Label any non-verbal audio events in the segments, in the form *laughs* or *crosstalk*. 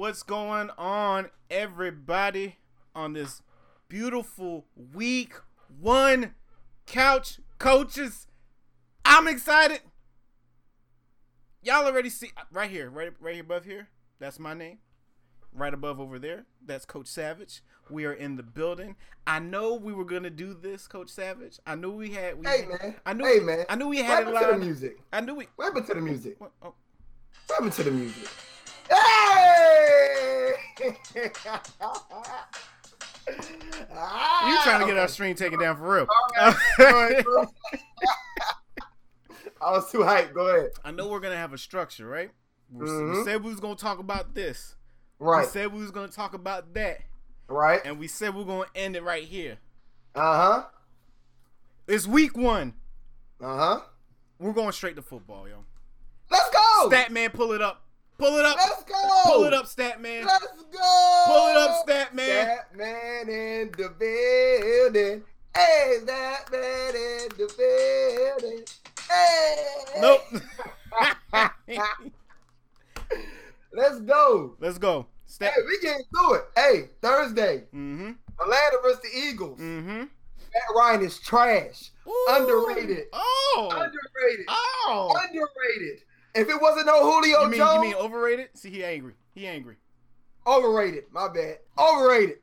What's going on, everybody, on this beautiful week one couch coaches? I'm excited. Y'all already see right here, right, right here above here. That's my name. Right above over there, that's Coach Savage. We are in the building. I know we were gonna do this, Coach Savage. I knew we had. We Hey man. I knew. Hey man. I knew we What had it happened to the music? I knew we. What happened to the music? What, oh, What happened to the music? Hey! you trying to get our stream taken down for real? All right, ahead. *laughs* I was too hyped. Go ahead. I know we're gonna have a structure, right? We we said we was gonna talk about this. Right. We said we was gonna talk about that, Right. and we said we're gonna end it right here. Uh huh. It's week one. Uh huh. We're going straight to football, yo. Let's go. Stat man, pull it up. Pull it up. Let's go. Pull it up, stat man. Let's go. Pull it up, stat man. That man in the building. Hey, that man in the building. Hey. Nope. *laughs* Let's go. Let's go. Stat. Hey, we getting through it. Hey, Thursday, Mm-hmm. Atlanta versus the Eagles. Mm-hmm. Matt Ryan is trash. Underrated. Oh. Underrated. Oh. Underrated. If it wasn't no Julio You mean Jones, you mean overrated? See, he angry. He angry. overrated. My bad. Overrated.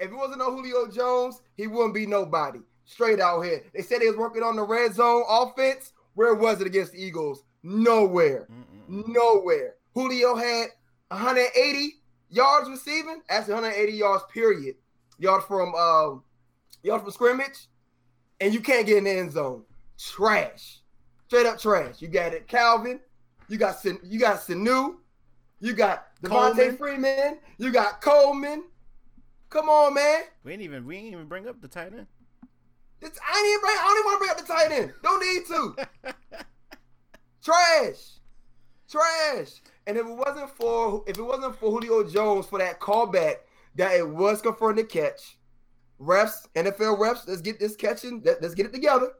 If it wasn't no Julio Jones, he wouldn't be nobody. Straight out here. They said they was working on the red zone offense. Where was it against the Eagles? Nowhere. Mm-mm. Nowhere. Julio had 180 yards receiving. That's 180 yards, period. Yards from um yards from scrimmage. And you can't get in the end zone. Trash. Straight up trash. You got it, Calvin. You got Sin- you got Sanu. You got. Devonta Freeman. You got Coleman. Come on, man. We ain't even we ain't even bring up the tight end. It's, I ain't even bring, I don't even want to bring up the tight end. Don't need to. *laughs* Trash. Trash. And if it wasn't for if it wasn't for Julio Jones for that callback that it was confirmed to catch, refs, NFL refs, let's get this catching, let, us get it together.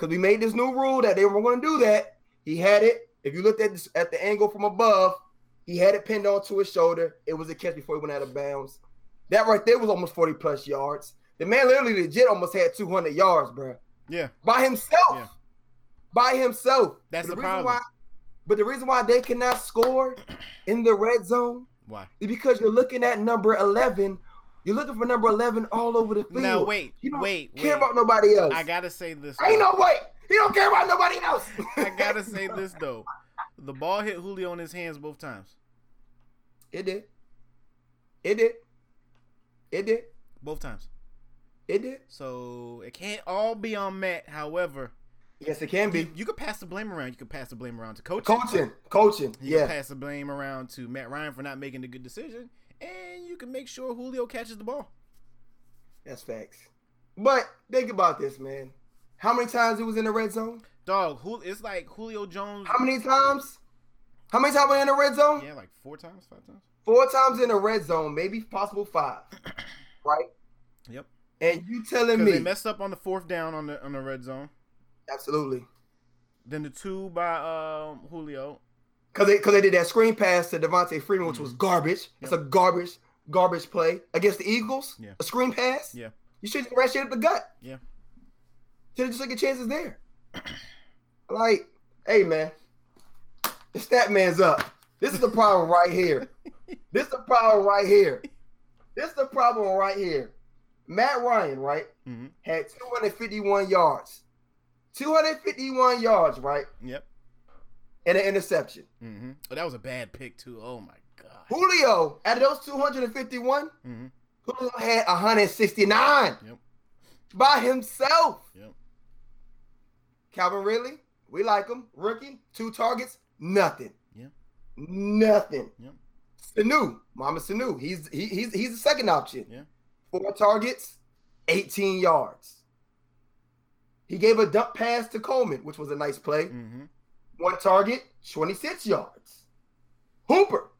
Because we made this new rule that they were going to do that. He had it. If you looked at this at the angle from above, he had it pinned onto his shoulder. It was a catch before he went out of bounds. That right there was almost 40 plus yards. The man literally legit almost had 200 yards, bro Yeah. by himself. Yeah. By himself. That's But the reason problem. Why, but the reason why they cannot score in the red zone Why? is because you're looking at number 11. You're looking for number 11 all over the field. Now wait, You don't wait, care wait. about nobody else. I gotta say this. Ain't though. no way. He don't care about nobody else. I gotta *laughs* say this though. The ball hit Julio in his hands both times. It did. It did. It did. Both times. It did. So it can't all be on Matt. However, Yes, it can be. you, you could pass the blame around. You could pass the blame around to coach. Coaching. Coaching. You Yeah. can pass the blame around to Matt Ryan for not making the good decision, and you can make sure Julio catches the ball. That's facts. But think about this, man. How many times he was in the red zone? Dog, Jul- it's like Julio Jones. How many times? How many times were in the red zone? Yeah, like four times, five times. Four times in the red zone, maybe possible five. *clears throat* right? Yep. And you telling me they messed up on the fourth down on the on the red zone. absolutely. Then the two by um, Julio. Cause they cause they did that screen pass to Devonta Freeman, which was garbage. It's a garbage, garbage play against the Eagles. Yeah. A screen pass. Yeah. You should have shit up the gut. Yeah. Should have just taken chances there. *clears throat* like, hey man, the stat man's up. This is the problem right here. *laughs* This is the problem right here. This is the problem right here. Matt Ryan, right, hmm had 251 yards. 251 yards, right? Yep. And an interception. hmm Oh, that was a bad pick too. Oh my god. Julio, out of those 251, hmm Julio had 169 Yep. by himself. Yep. Calvin Ridley, we like him. Rookie, two targets, nothing. Yeah. Nothing. Yep. Sanu, Mama Sanu, he's he, he's he's the second option. Yeah. Four targets, 18 yards. He gave a dump pass to Coleman, which was a nice play. hmm One target, 26 yards. Hooper,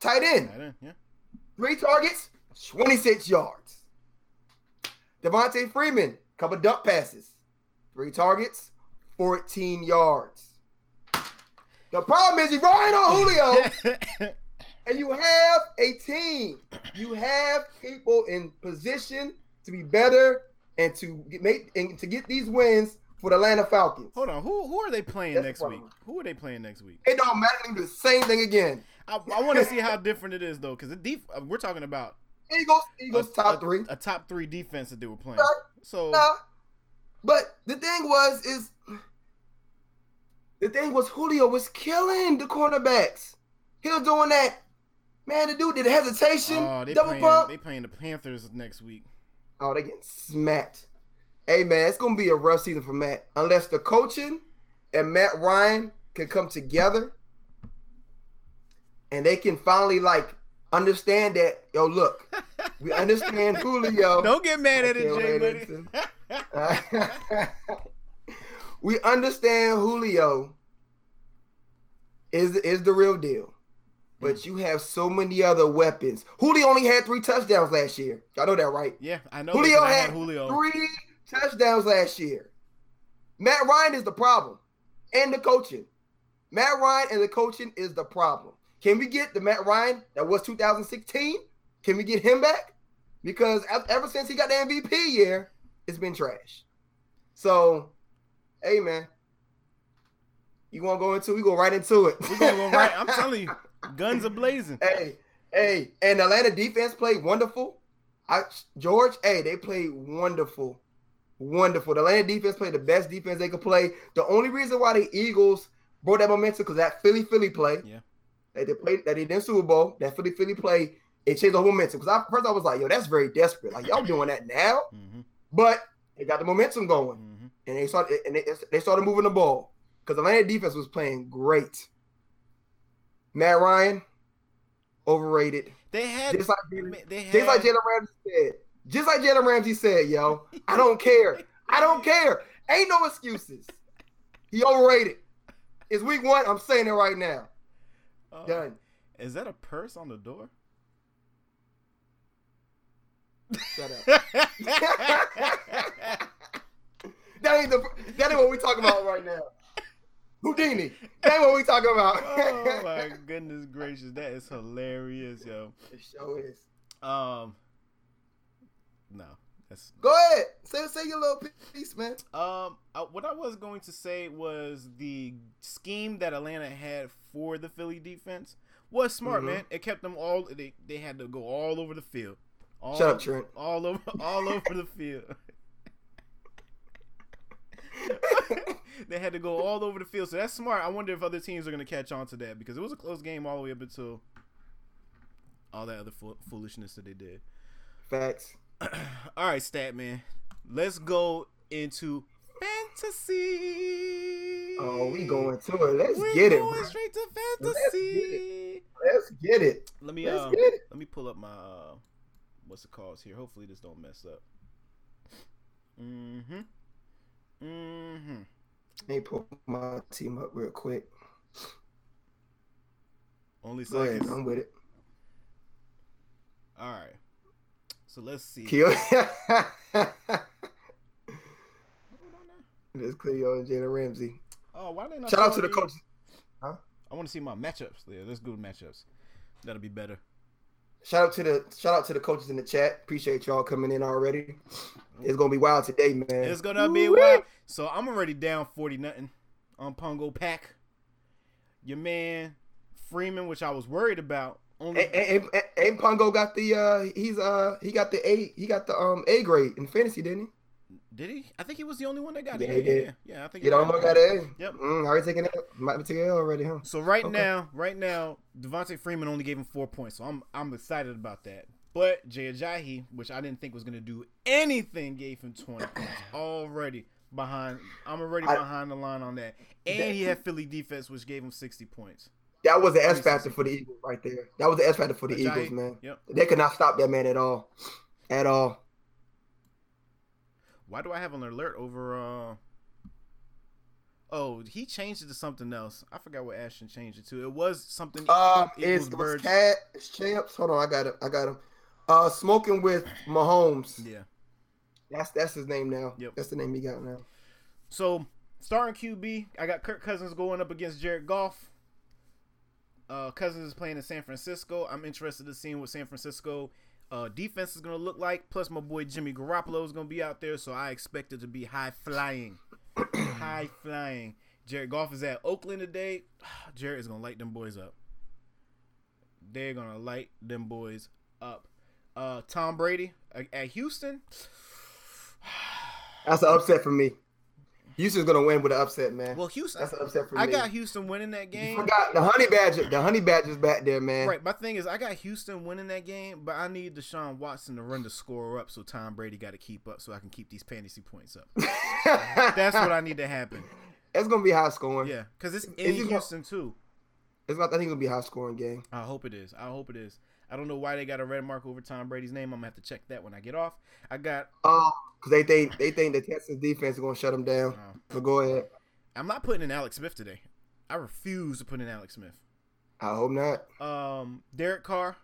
tight end, Tight end, Yeah. three targets, 26 yards. Devonta Freeman, couple dump passes, three targets, 14 yards. The problem is he riding on Julio *laughs* and you have a team. You have people in position to be better and to get, make and to get these wins for the Atlanta Falcons. Hold on, who who are they playing That's next week? Who are they playing next week? It don't matter. They do the same thing again. I, I want to see how different it is though, because the def- uh, we're talking about Eagles, Eagles, a, top a- three. a top three defense that they were playing. Right. So Nah. But the thing was, is the thing was Julio was killing the cornerbacks. He was doing that. Man, the dude did a hesitation, oh, they double playing pump. they playing the Panthers next week. Oh, they getting smacked. Hey man, it's gonna be a rough season for Matt unless the coaching and Matt Ryan can come together and they can finally like understand that. Yo, look, we understand *laughs* Julio. Don't get mad at it, Jay Buddy. *laughs* we understand Julio is is the real deal. But mm. you have so many other weapons. Julio only had three touchdowns last year. Y'all know that, right? yeah, I know. Julio I had Julio. three touchdowns last year. Matt Ryan is the problem, and the coaching. Matt Ryan and the coaching is the problem. Can we get the Matt Ryan that was 2016? Can we get him back? Because ever since he got the MVP year, it's been trash. So, hey man, you want to go into? We go right into it. We're gonna go right. I'm *laughs* telling you, guns are blazing. Hey, hey, and Atlanta defense played wonderful. I George, hey, they played wonderful. Wonderful. The Atlanta defense played the best defense they could play. The only reason why the Eagles brought that momentum because that Philly Philly play. Yeah. That they played that they did Super Bowl, that Philly Philly play, it changed the whole momentum. Because I first I was like, yo, that's very desperate. Like y'all doing that now. hmm But they got the momentum going. hmm And they started and they, they started moving the ball. Because Atlanta defense was playing great. Matt Ryan, overrated. They had. Just like they had. just like Jalen Ramsey said. Just like Jalen Ramsey said, yo. I don't care. I don't care. Ain't no excuses. He overrated. It's week one. I'm saying it right now. Oh, Done. Is that a purse on the door? Shut up. *laughs* That ain't the that ain't what we talking about right now. Houdini. That ain't what we talking about. oh my *laughs* goodness gracious, that is hilarious, yo. It sure is. Um, no, that's Go ahead. Say say your little piece, man. um. uh, what I was going to say was the scheme that Atlanta had for the Philly defense was smart, Mhm. man. It kept them all. They they had to go all over the field. All, Shut up, Trent. All over, *laughs* all over the field. *laughs* they had to go all over the field, so that's smart. I wonder if other teams are going to catch on to that because it was a close game all the way up until all that other fo- foolishness that they did. Facts. *clears throat* all right, stat man, let's go into fantasy. Oh, we going to it. Let's We're get it. going bro. straight to Let's fantasy. Let's get it. Let me uh, it. let me pull up my uh, what's the cause here. Hopefully this don't mess up. Mm-hmm. Mm-hmm. Let me pull my team up real quick. Only Go ahead. seconds. I'm with it. All right. So let's see. On now. *laughs* Cleo and Jalen Ramsey. Oh, why didn't I Shout out to the coach. I want to see my matchups. Yeah, let's to matchups. That'll be better. Shout out to the shout out to the coaches in the chat. Appreciate y'all coming in already. It's gonna be wild today, man. It's gonna be Woo-wee. wild. So I'm already down forty nothing on Pongo Pack. Your man Freeman, which I was worried about, only And, and, and, and Pongo got the uh he's uh he got the A he got the um A grade in fantasy, didn't he? did he? I think he was the only one that got Yeah, it. he Yeah, did. yeah, yeah. I think You he don't know got A. Yep. Mm, already taking it. Might be taking it already, huh? So right Okay. now, right now, Devonta Freeman only gave him four points. So I'm I'm excited about that. But Jay Ajayi, which I didn't think was gonna do anything, gave him 20 points *clears throat* already behind. I'm already I- behind the line on that. And he had Philly defense, which gave him 60 points. That was the S factor for the Eagles right there. That was the S factor for the Eagles, man. Yep. They could not stop that man at all. At all. Why do I have an alert over? uh Oh, he changed it to something else. I forgot what Ashton changed it to. It was something. Um, it's, it was birds. Cat, it's Champs. Hold on, I got it. I got him. Uh, smoking with Mahomes. yeah. That's that's his name now. Yep. That's the name he got now. So starting QB, I got Kirk Cousins going up against Jared Goff. Uh, Cousins is playing in San Francisco. I'm interested to see what San Francisco uh, defense is going to look like. Plus, my boy Jimmy Garoppolo is going to be out there, so I expect it to be high flying. *clears throat* high flying. Jared Goff is at Oakland today. *sighs* Jared is going to light them boys up. They're going to light them boys up. Uh, Tom Brady at Houston. *sighs* That's an upset for me. Houston's gonna win with an upset, man. Well, Houston. That's an upset for I me. got Houston winning that game. You forgot the honey badger. The honey badger's back there, man. Right. My thing is, I got Houston winning that game, but I need Deshaun Watson to run the score up, so Tom Brady got to keep up, so I can keep these fantasy points up. *laughs* That's what I need to happen. It's gonna be high scoring. Yeah, because it's in it gonna- Houston too. It's not. I think it's gonna be a high scoring game. I hope it is. I hope it is. I don't know why they got a red mark over Tom Brady's name. I'm gonna have to check that when I get off. I got. Um, because they think they think the Texans defense is gonna shut them down. Uh, But go ahead. I'm not putting in Alex Smith today. I refuse to put in Alex Smith. I hope not. Um, Derek Carr.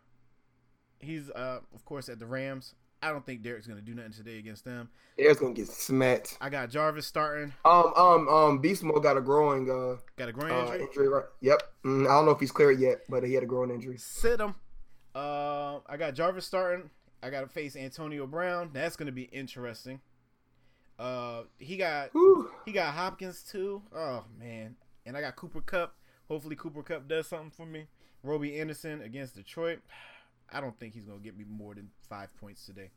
He's uh, of course, at the Rams. I don't think Derek's gonna do nothing today against them. They're gonna get smacked. I got Jarvis starting. Um, um, um, Beast Mode got a growing uh, Got a groin uh injury. injury. Right? Yep. Mm, I don't know if he's cleared yet, but he had a growing injury. Sit him. Uh, I got Jarvis starting. I got to face Antonio Brown. That's gonna be interesting. Uh, he got he got Hopkins too. Oh man, and I got Cooper Kupp. Hopefully Cooper Kupp does something for me. Robby Anderson against Detroit. I don't think he's gonna get me more than five points today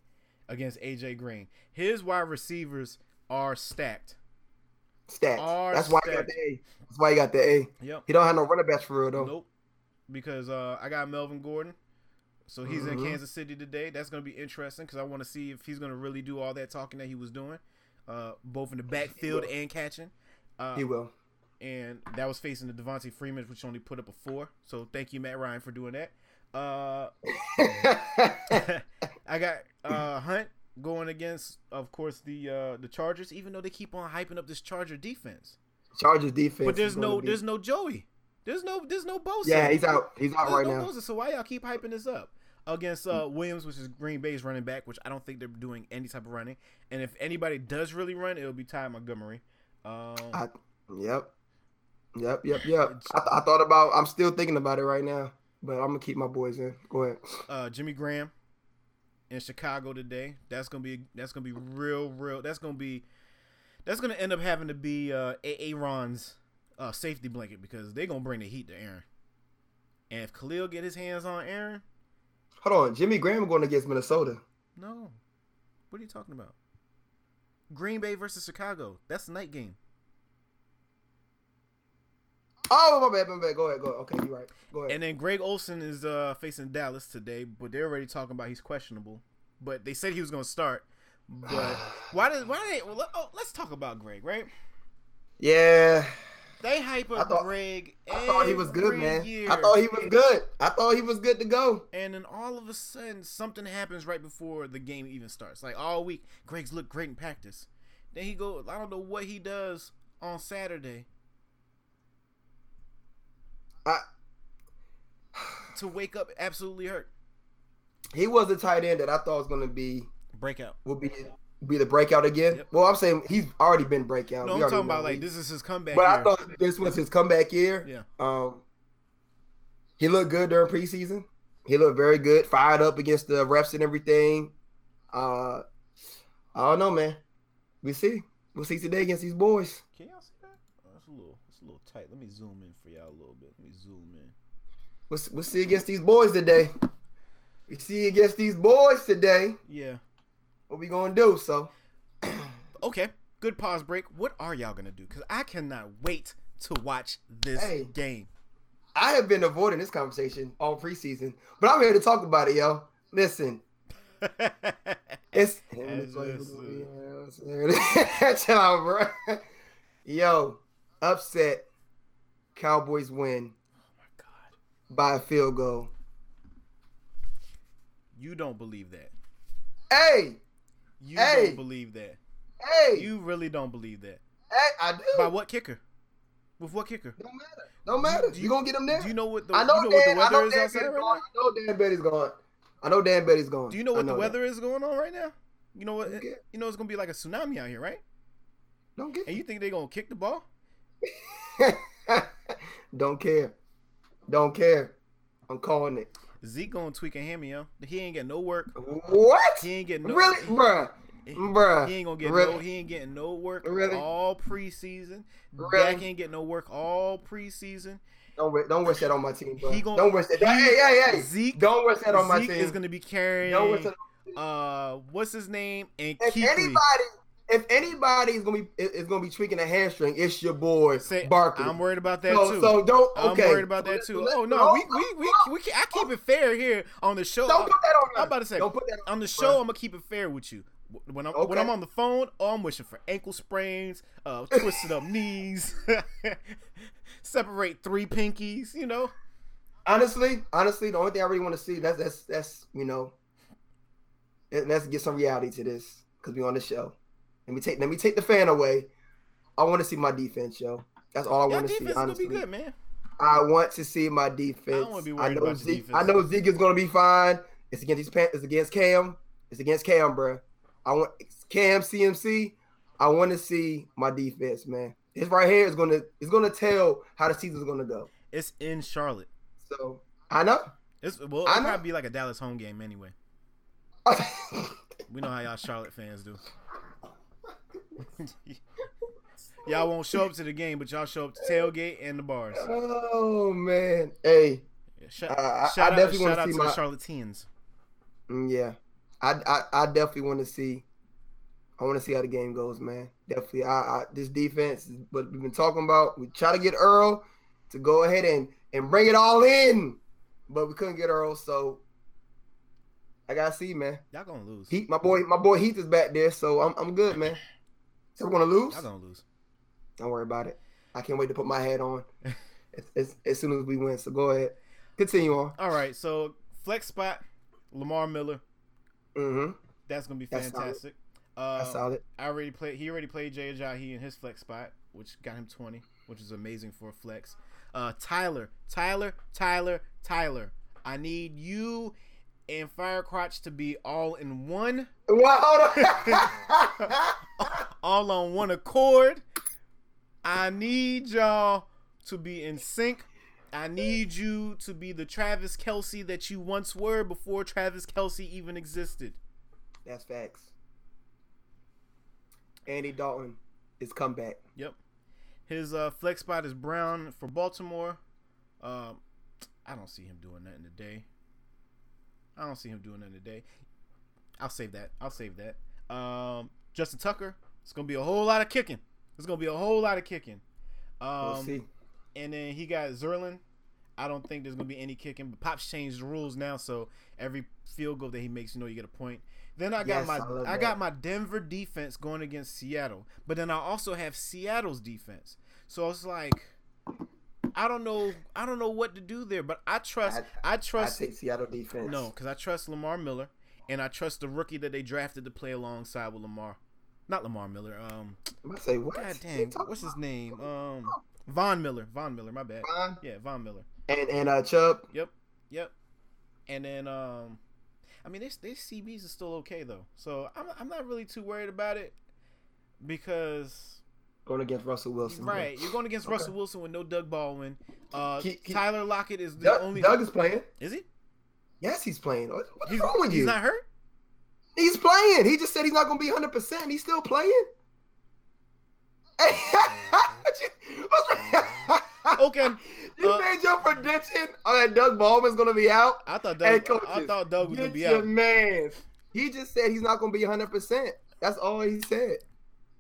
against AJ Green. His wide receivers are stacked. Stats. Are That's why he got stacked. the A. That's why he got the A. Yep. He don't have no running backs for real though. Nope. Because uh, I got Melvin Gordon. So he's in Mhm. Kansas City today. That's going to be interesting because I want to see if he's going to really do all that talking that he was doing, uh, both in the backfield and catching. Uh, He will. and that was facing the Devonta Freeman, which only put up a four. So thank you, Matt Ryan, for doing that. Uh, *laughs* I got uh, Hunt going against, of course, the uh, the Chargers. Even though they keep on hyping up this Charger defense, Chargers defense. but there's no be- there's no Joey. There's no there's no Bosa. Yeah, he's out. He's out There's right no now. Bosa, so why y'all keep hyping this up against uh, Williams, which is Green Bay's running back, which I don't think they're doing any type of running. And if anybody does really run, it'll be Ty Montgomery. Um, I, yep. Yep, yep, yep. I, th- I thought about. I'm still thinking about it right now, but I'm gonna keep my boys in. Go ahead. uh, Jimmy Graham in Chicago today. That's gonna be that's gonna be real, real. That's gonna be that's gonna end up having to be uh, Aaron's uh, safety blanket because they're gonna bring the heat to Aaron. And if Khalil get his hands on Aaron, Hold on, Jimmy Graham going against Minnesota. no. What are you talking about? Green Bay versus Chicago. That's the night game. Oh my bad, my bad. Go ahead, go ahead. Okay, you're right. Go ahead. And then Greg Olsen is uh, facing Dallas today, but they're already talking about he's questionable. But they said he was gonna start. But *sighs* why did why did they? Well, let- oh, let's talk about Greg, right? yeah, They hype up I thought- Greg. I thought he was good, man. year. I thought he was good. I thought he was good to go. And then all of a sudden, something happens right before the game even starts. Like all week, Greg's looked great in practice. Then he goes. I don't know what he does on Saturday I, to wake up absolutely hurt. he was the tight end that I thought was gonna be Breakout. would be be the breakout again. Yep. Well, I'm saying he's already been breakout. No, We I'm talking about like this is his comeback. But I thought this was his comeback year. Yeah. Um, he looked good during preseason. He looked very good, fired up against the refs and everything. Uh, I don't know, man. We see. We'll see today against these boys. Can y'all see that? Oh, that's a little, it's a little tight. Let me zoom in for y'all a little bit. Let me zoom in. We'll, we'll see against these boys today. We see against these boys today. Yeah. What we gonna do? So *clears throat* Okay. Good pause break. What are y'all gonna do? Because I cannot wait to watch this Hey. game. I have been avoiding this conversation all preseason, but I'm here to talk about it, yo. Listen, *laughs* it's chill out, bro. Yo, upset. Cowboys win Oh my god. by a field goal. You don't believe that. Hey, You Hey. don't believe that. hey, You really don't believe that. hey! I do. By what kicker? With what kicker? Don't matter. Don't matter. You, you- gonna get them there? Do you know what the I know, you know what the Dan. I know weather is Dan outside Betty's right gone. now? I know Dan Betty's gone. I know Dan Betty's gone. Do you know what the weather is going on right now? You know what? Okay. You know it's gonna be like a tsunami out here, right? Don't get. And you think they're gonna kick the ball? *laughs* Don't care. Don't care. I'm calling it. Zeke gonna tweak a hammy, yo. He ain't getting no work. What? He ain't getting no. really, bruh? He, Bruh. he ain't gonna get Really? no. He ain't getting no work Really? all preseason. Really? Dak ain't getting no work all preseason. Don't don't wish that on my team, bro. He gon- don't wish that. he- hey, hey, hey! Zeke- don't wish that on my Zeke team. is gonna be carrying. don't wish that. uh, what's his name? And If Kuechly. anybody, if anybody is gonna be is gonna be tweaking a hamstring, it's your boy Say, Barkley. I'm worried about that so, too. so don't. I'm worried about that too. Oh no, hold- we we we, we can, I keep it fair here on the show. Don't put that on. I'm about to say Don't put that on the show. bro. I'm gonna keep it fair with you. When I'm Okay. when I'm on the phone, oh, I'm wishing for ankle sprains, uh, twisted up knees, *laughs* separate three pinkies. You know, Honestly, honestly, the only thing I really want to see that's that's that's you know, let- let's get some reality to this because we on the show. Let me take let me take the fan away. I want to see my defense, yo. That's all I want to see. Honestly, good, man. I want to see my defense. be I know Zeke. I know Zeke is gonna be fine. It's against these Pan- It's against Cam. It's against Cam, bro. I want Cam CMC. I want to see my defense, man. This right here is gonna is gonna tell how the season's gonna go. It's in Charlotte. So I know. It's well, I it'll know. probably be like a Dallas home game anyway. *laughs* We know how y'all Charlotte fans do. *laughs* y'all won't show up to the game, but y'all show up to tailgate and the bars. oh man, hey, Yeah, shout, I- I- shout I out, definitely see to my- the Charlotteans. Mm, yeah, I I, I definitely want to see. I want to see how the game goes, man. Definitely, I, I this defense is what we've been talking about. We try to get Earl to go ahead and and bring it all in, but we couldn't get Earl, so I gotta see, man. Y'all gonna lose. Heat, my boy, my boy Heath is back there, so I'm I'm good, man. So we're gonna lose. Y'all gonna lose. Don't worry about it. I can't wait to put my hat on as, as, as soon as we win. So go ahead, continue on. All right, so flex spot, Lamar Miller. Mm-hmm. That's gonna be That's fantastic. Uh, That's solid. I already played. He already played Jay Ajayi in his flex spot, which got him 20, which is amazing for a flex. Uh, Tyler, Tyler, Tyler, Tyler. I need you and Firecrotch to be all in one, on. *laughs* *laughs* all on one accord. I need y'all to be in sync. I need you to be the Travis Kelce that you once were before Travis Kelce even existed. That's facts. Andy Dalton is comeback. Yep. His uh, flex spot is Brown for Baltimore. Um, I don't see him doing that in the day. I don't see him doing that in the day. I'll save that. I'll save that. Um, Justin Tucker. It's gonna be a whole lot of kicking. It's gonna be a whole lot of kicking. Um, We'll see. and then he got Zuerlein. I don't think there's gonna be any kicking, but Pop's changed the rules now, so every field goal that he makes, you know, you get a point. Then I got Yes, my I I, got my Denver defense going against Seattle, but then I also have Seattle's defense. So it's like I don't know I don't know what to do there, but I trust I, I trust take Seattle defense. no, because I trust Lamar Miller and I trust the rookie that they drafted to play alongside with Lamar. Not Lamar Miller. Um, I'm gonna say what? God dang, what's his name? Um, Von Miller. Von Miller. My bad. about? Yeah, Von Miller. And and uh Chubb. Yep, yep. And then um, I mean, this this CBs are still okay though, so I'm I'm not really too worried about it because Going against Russell Wilson. right, you're going against Okay. Russell Wilson with no Doug Baldwin. Uh, He- he- Tyler Lockett is the Doug, only. Doug is playing. is he? Yes, he's playing. What, what's He's, wrong with he's you? not hurt. Playing. He just said he's not gonna be 100. percent He's still playing. Hey, what you- Okay, Uh, made your prediction on that Doug Baldwin's gonna be out. I thought Doug. I thought Doug was gonna be your out. man. He just said he's not gonna be 100. percent That's all he said.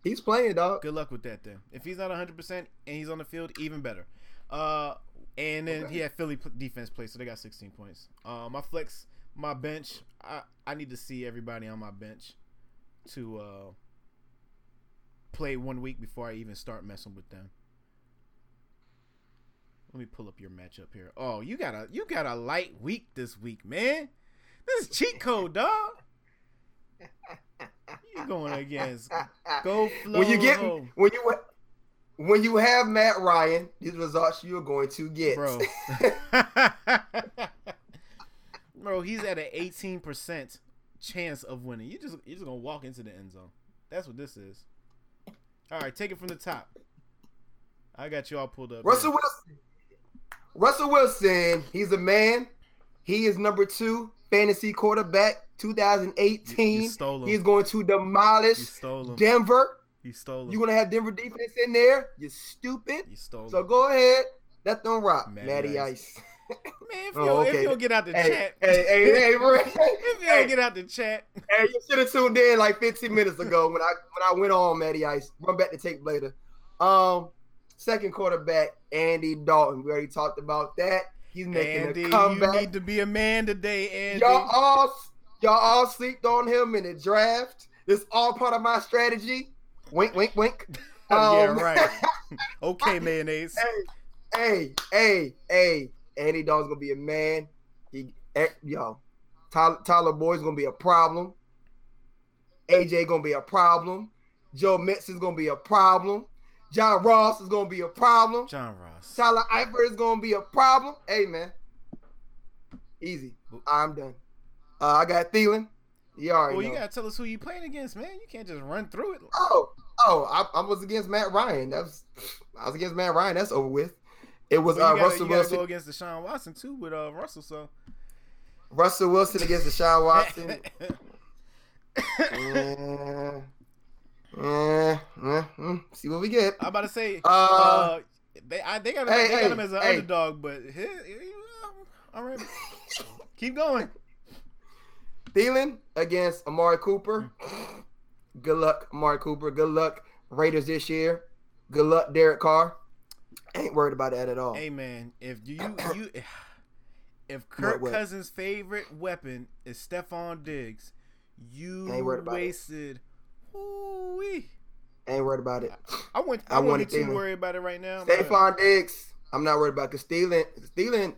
He's playing, dog. Good luck with that then. If he's not 100 percent and he's on the field, even better. Uh, and then Okay. he had Philly defense play, so they got 16 points. Uh, my flex, my bench. I I need to see everybody on my bench to uh play one week before I even start messing with them. Let me pull up your matchup here. Oh, you got a you got a light week this week, man. This is cheat code, dog. You going against Go Flow. when you get when you when you have Matt Ryan, these results you're going to get, bro. *laughs* *laughs* bro, he's at an eighteen percent chance of winning. You just you're just gonna walk into the end zone. That's what this is. All right, take it from the top. I got you all pulled up. Russell. Wilson. Russell Wilson, he's a man. He is number two fantasy quarterback 2018. You him. He's going to demolish You. Denver. You stole him. You're gonna have Denver defense in there. You're stupid. You stole So him. go ahead. Let them rock. Matty Matty, Ice. Ice. Man, if Oh, you, don't, if you don't get out the hey, chat, hey, hey, hey, bro. *laughs* if you don't get out the chat, hey, you should have tuned in like 15 minutes ago when I when I went on Matty Ice. Run back to tape later. Um, second quarterback Andy Dalton. We already talked about that. He's making Andy, a you comeback. need to be a man today, Andy. Y'all all y'all all sleeped on him in the draft. It's all part of my strategy. Wink, wink, wink. *laughs* yeah, Um, right. *laughs* okay, mayonnaise. hey, hey, hey, hey. Andy Dalton's gonna be a man. He, eh, yo, Tyler, Tyler Boyd's gonna be a problem. AJ gonna be a problem. Joe Mixon's gonna be a problem. John Ross is gonna be a problem. John Ross. Tyler Eifert is gonna be a problem. Hey man, easy. I'm done. Uh, I got Thielen. You already Well, know. you gotta tell us who you playing against, man. You can't just run through it. Oh, oh, I, I was against Matt Ryan. That was I was against Matt Ryan. That's over with. It was Well, uh, gotta, Russell Wilson. go against Deshaun Watson too with uh, Russell. So Russell Wilson against Deshaun Watson. yeah. *laughs* Yeah. yeah, mm, See what we get. I'm about to say, Uh, uh, they I, they got hey, they got hey, him as an hey. underdog, but all right, keep going. Thielen against Amari Cooper. Good luck, Amari Cooper. Good luck, Raiders this year. Good luck, Derek Carr. Ain't worried about that at all. Hey man, if you *coughs* you if Kirk what? Cousins' favorite weapon is Stefon Diggs, you Ain't worried about it. wasted. Ooh-wee. Ain't worried about it. I. I I, wouldn't wanted Thielen. worried about it right now. Stefon Diggs. I'm not worried about because Thielen, Thielen,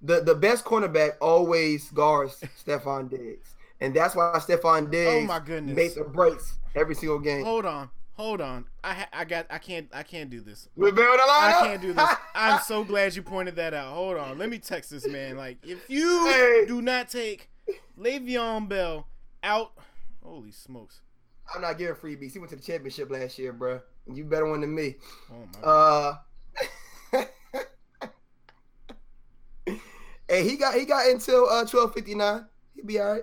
the, the best cornerback always guards *laughs* Stefon Diggs. And that's why Stefon Diggs Oh my goodness. makes or breaks every single game. Hold on, hold on. I ha- I got. I can't. I can't do this. We're building a I lineup. can't do this. *laughs* I'm so glad you pointed that out. Hold on. Let me text this man. Like, if you Hey. do not take Le'Veon Bell out, holy smokes. I'm not giving freebies. He went to the championship last year, bro. You better one than me. Oh my. God. Uh, *laughs* hey, he got he got until uh 12:59. He'll be all right.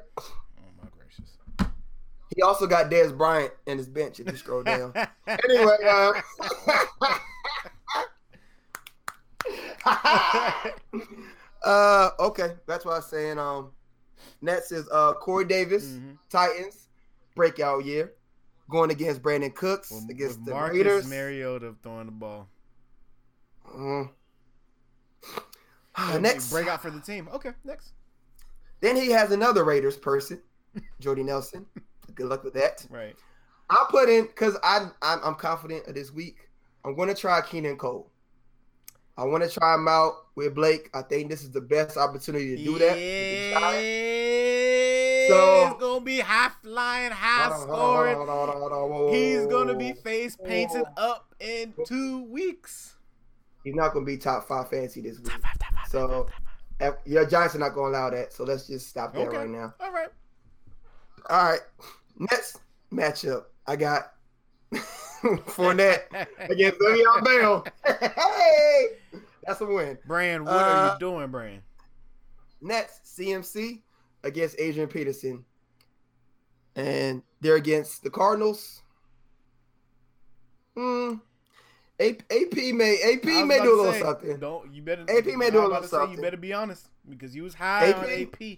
He also got Dez Bryant in his bench. If you scroll down. anyway, uh, *laughs* uh, okay, that's what I was saying. Um, Nets is uh Corey Davis, Mhm. Titans, breakout year, going against Brandin Cooks With, against with the Marcus Raiders. Mariota throwing the ball. That'd *sighs* next, breakout for the team. Okay, next. then he has another Raiders person, Jordy Nelson. *laughs* Good luck with that. Right. I put in because I I'm, I'm confident of this week. I'm going to try Keelan Cole. I want to try him out with Blake. I think this is the best opportunity to do that. Yeah. So- it's gonna be high flying, high Hold on, hold on, scoring. hold on, hold on, hold on. He's gonna be face painted up in two weeks. He's not going to be top five fancy this week. Top five, top five, So eh, your Giants are not going to allow that. So let's just stop there Okay. right now. All right. All right. Next matchup, I got *laughs* Fournette *laughs* against Le'Veon Bell. *laughs* hey, that's a win. Brand, what Uh, are you doing, Brand? Next, CMC against Adrian Peterson. And they're against the Cardinals. Hmm. AP, AP may AP may do a little say, something. Don't you better? AP may do a little something. You better be honest because you was high on AP?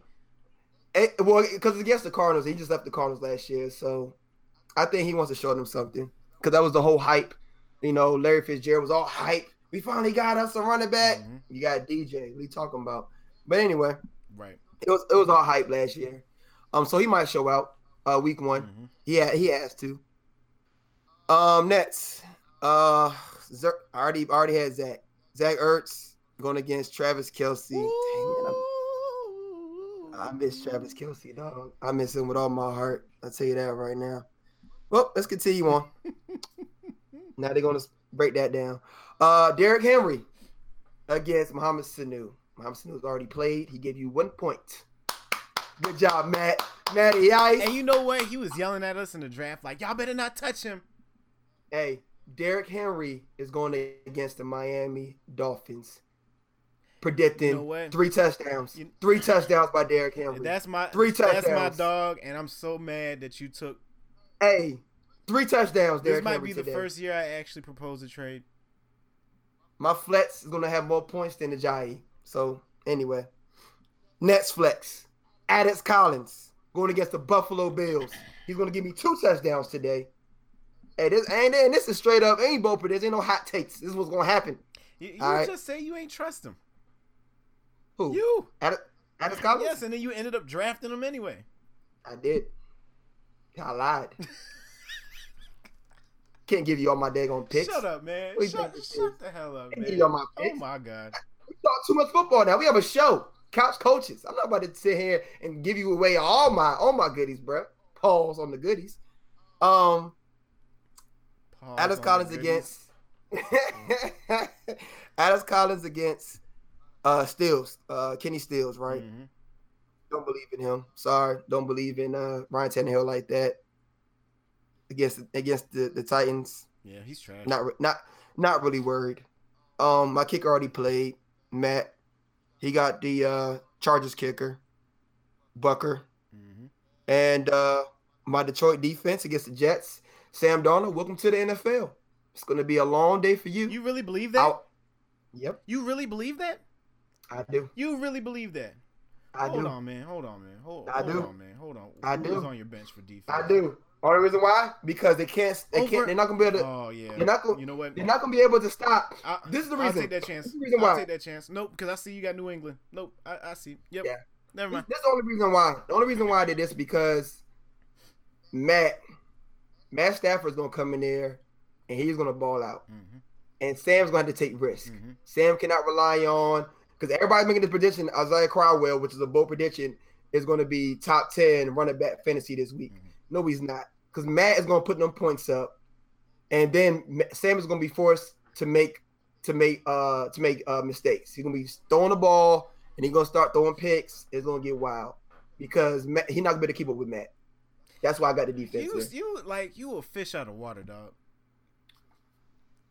AP. Eh, well, because it's against the Cardinals, he just left the Cardinals last year, so I think he wants to show them something. Because that was the whole hype. You know, Larry Fitzgerald was all hype. We finally got us a running back. Mhm. You got DJ. What are you talking about? But anyway, Right. it was it was all hype last year. Um, so he might show out uh week one. Mhm. Yeah, he has to. Um, Nets. Uh, Zer- I already already had Zach. Zach Ertz going against Travis Kelce. Dang, man, I'm- I miss Travis Kelce, dog. I miss him with all my heart. I'll tell you that right now. Well, let's continue on. *laughs* now they're gonna break that down. Uh Derrick Henry against Mohamed Sanu. Mohamed Sanu's already played. He gave you one point. Good job, Matt. Matty Ice. And you know what? He was yelling at us in the draft, like, y'all better not touch him. Hey, Derrick Henry is going against the Miami Dolphins. Predicting You know three touchdowns. You- three touchdowns by Derrick Henry. That's my Three touchdowns. That's my dog, and I'm so mad that you took. hey, three touchdowns, This Derrick might Henry be the today. first year I actually proposed a trade. My flex is gonna have more points than the Jai. So anyway, Nets flex. Alex Collins going against the Buffalo Bills. He's gonna give me two touchdowns today. Hey, this and then this is straight up ain't but there's ain't no hot takes. This is what's gonna happen. You, you All right. just say you ain't trust him. Who? You. Addis, Alex Collins? Yes, and then you ended up drafting him anyway. I did. I lied. Can't give you all my daggone picks. Shut up, man. What Shut, shut the hell up, Can't man. give you all my picks. Oh my god. We talk too much football now. We have a show. Couch coaches. I'm not about to sit here and give you away all my all my goodies, bro. Pause on the goodies. Um, Pause Alice *laughs* Collins against Alex Collins against uh Stills, uh Kenny Stills, right? Mhm. Don't believe in him. Sorry, don't believe in uh Ryan Tannehill like that. Against against the, the Titans, Yeah, he's trash. not not not really worried. Um, my kicker already played. Matt, he got the uh Chargers kicker, Bucker, Mhm. and uh my Detroit defense against the Jets. Sam Darnold, welcome to the NFL. It's gonna be a long day for you. You really believe that? I'll- yep, You really believe that? I do. You really believe that? I do. hold do. on, man. Hold on, man. Hold, on. I hold do. on, man. Hold on. I Who do. on your bench for defense? I do. Only reason why? Because they can't. They Over- can't. They're not gonna be able to. Oh yeah. They're not gonna- you know what? They're not gonna be able to stop. I, This is the reason. I'll take that chance. This is the reason I'll why. take that chance. Nope, because I see you got New England. Nope, I, I see. Yep. Yeah. Never mind. this is the only reason why. The only reason why I did this because Matt, Matt Stafford's gonna come in there and he's gonna ball out, hmm and Sam's gonna have to take risks. hmm Sam cannot rely on because everybody's making this prediction. Isaiah Crowell, which is a bold prediction, is going to be top ten running back fantasy this week. Mhm. No, he's not because Matt is going to put them points up, and then Sam is going to be forced to make to make uh to make uh mistakes. He's going to be throwing the ball and he's going to start throwing picks. It's going to get wild because Matt, he's not going to be able to keep up with Matt. That's why I got the defense. You, you like you a fish out of water, dog.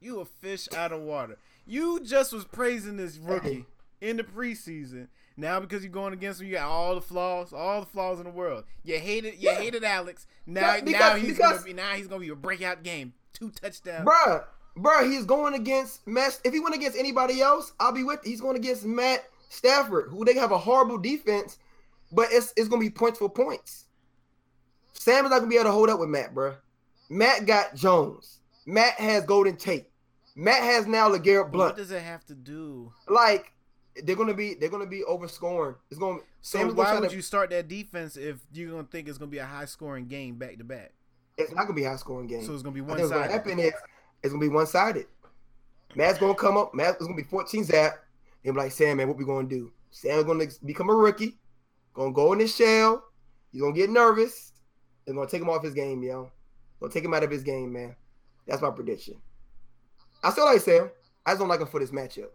You a fish out of water. You just was praising this rookie in the preseason. Now because you're going against him, you got all the flaws, all the flaws in the world. You hated, you Yeah. hated Alex. Now, Yeah, because- now he's because- gonna be, now he's gonna be a breakout game, two touchdowns. Bruh, bruh, he's going against Matt. If he went against anybody else, I'll be with. He's going against Matt Stafford, who they have a horrible defense, but it's it's going to be points for points. Sam is not going to be able to hold up with Matt, bruh. Matt got Jones. Matt has Golden Tate. Matt has now LeGarrette Blunt. What does it have to do? Like they're going to be they're to be overscoring. It's going. So Sam's why going would to. you start that defense if you're gonna think it's gonna be a high scoring game back to back? It's not going to be a high scoring game. So it's gonna be one think what's going to sided. happen is it's going to be one sided. Matt's going to come up. Matt's it's going to be 14 zap. And be like, Sam, man, what we going to do? Sam's going to become a rookie. Going to go in his shell. He's going to get nervous. They're to take him off his game, yo. To take him out of his game, man. That's my prediction. I still like Sam. I just don't like him for this matchup.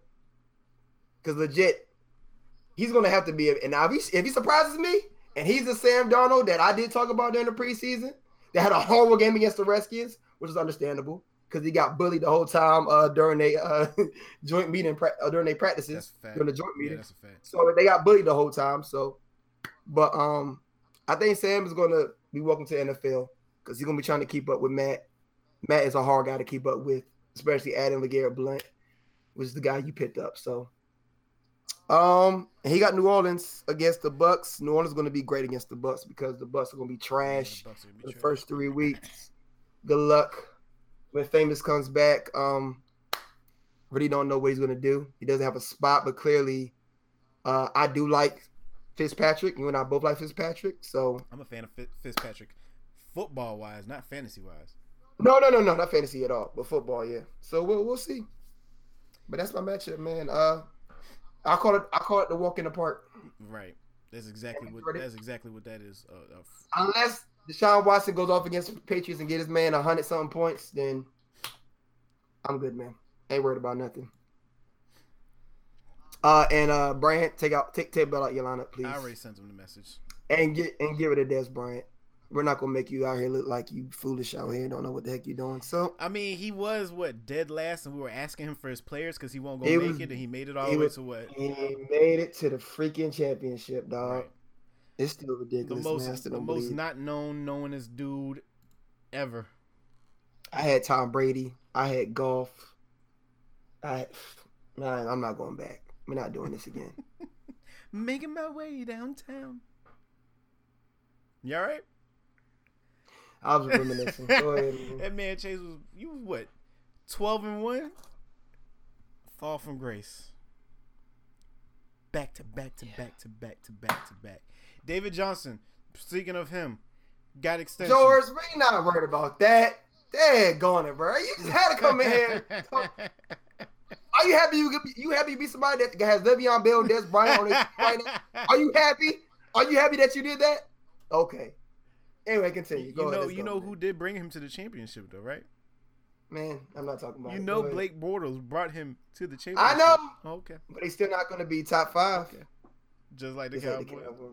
Because legit, he's going to have to be. And now if he, if he surprises me and he's the Sam Darnold that I did talk about during the preseason, that had a horrible game against the Redskins, which is understandable because he got bullied the whole time uh, during a uh, *laughs* joint meeting uh, during their practices That's a fact. during the joint Yeah, meeting. that's a fact. So they got bullied the whole time. So, but um, I think Sam is gonna be welcome to the NFL because he's gonna be trying to keep up with Matt. Matt is a hard guy to keep up with, especially adding Legarrette Blunt, which is the guy you picked up. So, um, he got New Orleans against the Bucs. New Orleans is gonna be great against the Bucs because the Bucs are gonna be trash The are gonna be the trash. first three weeks. Good luck when Famous comes back. Um, really don't know what he's gonna do. He doesn't have a spot, but clearly, uh, I do like Fitzpatrick. You and I both like Fitzpatrick. So I'm a fan of Fitzpatrick, football wise, not fantasy wise. no, no, no, no, not fantasy at all, but football, yeah. So we'll we'll see. But that's my matchup, man. Uh, I call it I call it the walk in the park. Right. That's exactly what. That's exactly what that is. Uh, uh, Unless Deshaun Watson goes off against the Patriots and get his man a hundred something points, then I'm good, man. Ain't worried about nothing. Uh and uh Bryant, take out take bell out your lineup, please. I already sent him the message. And get and get rid of Dez Bryant. We're not gonna make you out here look like you foolish out here don't know what the heck you're doing. So I mean, he was what dead last, and we were asking him for his players because he won't go It make was- it, and he made it all the way was- to what? he made it to the freaking championship, dog. Right. It's still The ridiculous. most, the most believe it. not known, knowingest dude ever. I had Tom Brady. I had Goff. I man, I'm not going back. We're not doing this again. *laughs* Making my way downtown. You all right? I was reminiscing. Go ahead. man. *laughs* that man Chase was you was what? Twelve and one? Fall from grace. Back to back to back to back to back to back. David Johnson, speaking of him, got extension. George, we not worried about that. Dang, going it, bro. You just had to come in here. *laughs* Are you happy you be, you happy to be somebody that has Le'Veon Bell and Dez Bryant on his right now? Are you happy? Are you happy that you did that? Okay. Anyway, continue. Go you know, you know who did bring him to the championship, though, right? Man, I'm not talking about You it. know, Blake Bortles brought him to the championship. I know, Oh, okay, but he's still not going to be top five. Okay. just like the Just like the Cowboys. Cowboys.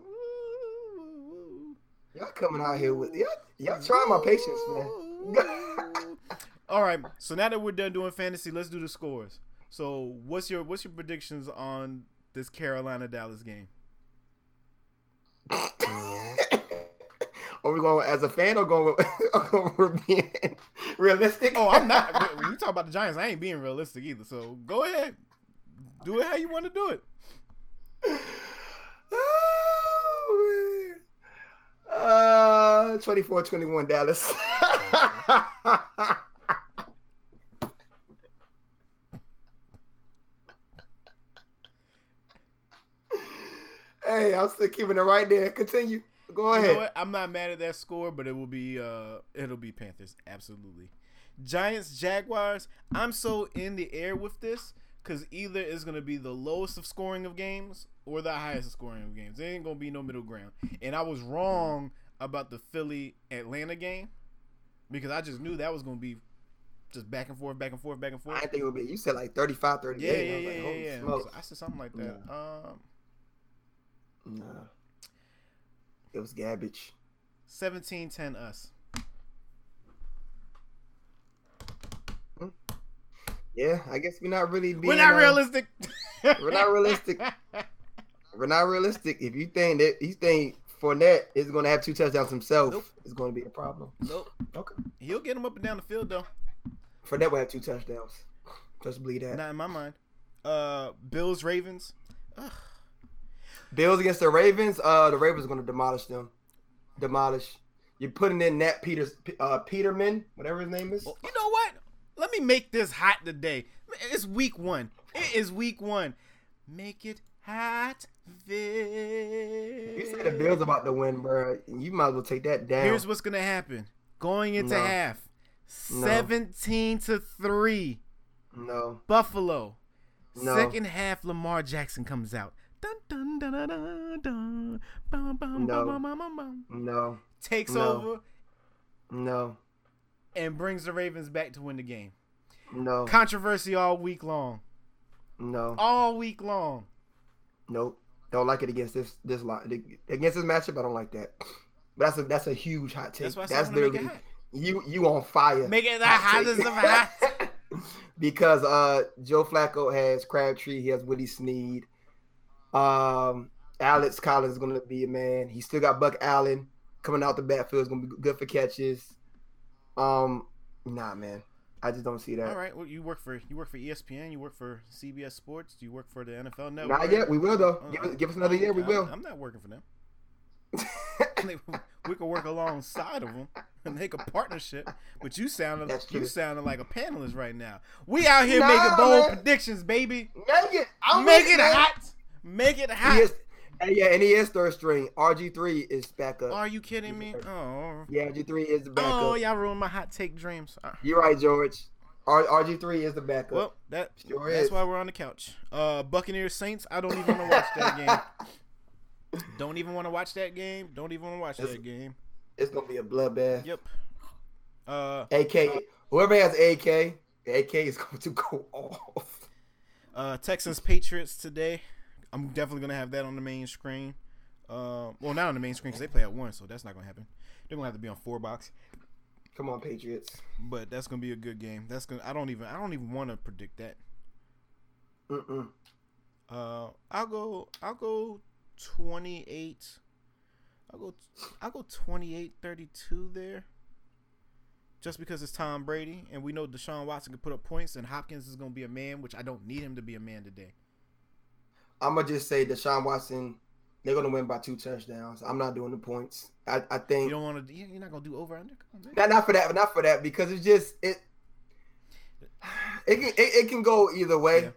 Y'all coming out here with y'all, y'all trying my patience, man. All right, so now that we're done doing fantasy, let's do the scores. So, what's your what's your predictions on this Carolina Dallas game? *laughs* Are we going as a fan or going we're *laughs* being *laughs* realistic? Oh, I'm not. when you talk about the Giants, I ain't being realistic either. So go ahead, do it how you want to do it. *sighs* Oh. Uh, 24-21 Dallas. *laughs* hey, I'm still keeping it right there. Continue. Go You ahead. know what? I'm not mad at that score, but it will be uh it'll be Panthers absolutely. Giants Jaguars. I'm so in the air with this because either it's gonna be the lowest of scoring of games or the highest of scoring of games. There ain't gonna be no middle ground. And I was wrong about the Philly Atlanta game because I just knew that was gonna be just back and forth, back and forth, back and forth. didn't think it would be. You said like 35, 38. Yeah, yeah, I was yeah, like, yeah, yeah. I said something like that. Um, Nah. It was garbage. 17-10 us. Yeah, I guess we're not really being. We're not uh, realistic. *laughs* We're not realistic. We're not realistic. If you think that you think Fournette is going to have two touchdowns himself, Nope. it's going to be a problem. nope. Okay. He'll get him up and down the field though. Fournette will have two touchdowns. Just believe that. Not in my mind. Uh, Bills Ravens. Ugh. Bills against the Ravens. Uh, the Ravens are going to demolish them. Demolish. You're putting in Nat Peters, uh, Peterman, whatever his name is. Well, you know what? Let me make this hot today. It's week one. It is week one. Make it hot. This. You said the Bills about to win, bro. You might as well take that down. Here's what's gonna happen. Going into No. half, No. seventeen to three, no, Buffalo. No. Second half, Lamar Jackson comes out. Dun, dun, dun, dun, dun, dun. Bum, bum, No. bum, bum, bum, bum. no, Takes No. over no, and brings the Ravens back to win the game. no, Controversy all week long. no, All week long. nope. Don't like it against this this line against this matchup. I don't like that. But that's a that's a huge hot take. That's that's said I wanna make it literally you you on fire. Make it the hottest of hot. *laughs* because uh Joe Flacco has Crabtree, he has Willie Snead. Um Alex Collins is gonna be a man. He still got Buck Allen coming out the backfield is gonna be good for catches. Um nah man. I just don't see that. All right. Well, you work for you work for ESPN. You work for CBS Sports. Do you work for the NFL Network? Not yet. We will though. Uh, Give us, give us another year. We I'm- will. I'm not working for them. *laughs* we could work alongside of them and make a partnership. But you sounded That's you sounded like a panelist right now. We out here Nah, making bold man. predictions, baby. Make it. I'm Make with it man. hot. Make it and yeah, and he is third string. RG three is back up. Are you kidding me? Oh, Yeah, RG three is the backup. oh, y'all ruined my hot take dreams. Uh, You're right, George. R- RG three is the backup. Well, that Sure that's is. why we're on the couch. Uh, Buccaneers Saints. I don't even want *laughs* to watch that game. Don't even want to watch that game. Don't even want to watch That's- that game. it's gonna be a bloodbath. Yep. Uh, AK, whoever has AK, AK is going to go *laughs* off. uh, Texans Patriots today. I'm definitely gonna have that on the main screen. Uh, well, not on the main screen because they play at one, so that's not gonna happen. They're gonna have to be on four box. Come on, Patriots. But that's gonna be a good game. That's gonna. I don't even. I don't even want to predict that. Mm-mm. Uh, I'll go. I'll go twenty eight. I'll go. I'll go 28-32 there. Just because it's Tom Brady, and we know Deshaun Watson can put up points, and Hopkins is gonna be a man, which I don't need him to be a man today. I'm gonna just say Deshaun Watson. They're gonna win by two touchdowns. I'm not doing the points. I, I think You don't want to. You're not gonna do over under. Come on, man. not not for that, not for that because it's just it. It can it, it can go either way, Yeah.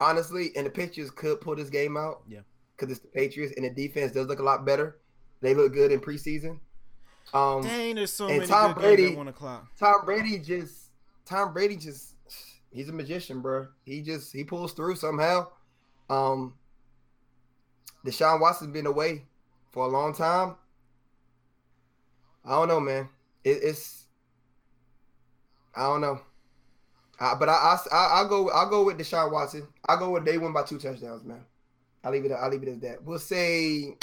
honestly. And the Patriots could pull this game out. Yeah. because it's the Patriots and the defense does look a lot better. They look good in preseason. Um, Dang, there's so and many Tom good Brady- one o'clock. Tom Brady just Tom Brady just he's a magician, bro. He just he pulls through somehow. Um Deshaun Watson's been away for a long time. I don't know, man. It, it's I don't know. Uh, but I, I I I'll go I'll go with Deshaun Watson. I'll go with they win by two touchdowns, man. I'll leave it I'll leave it as that. We'll say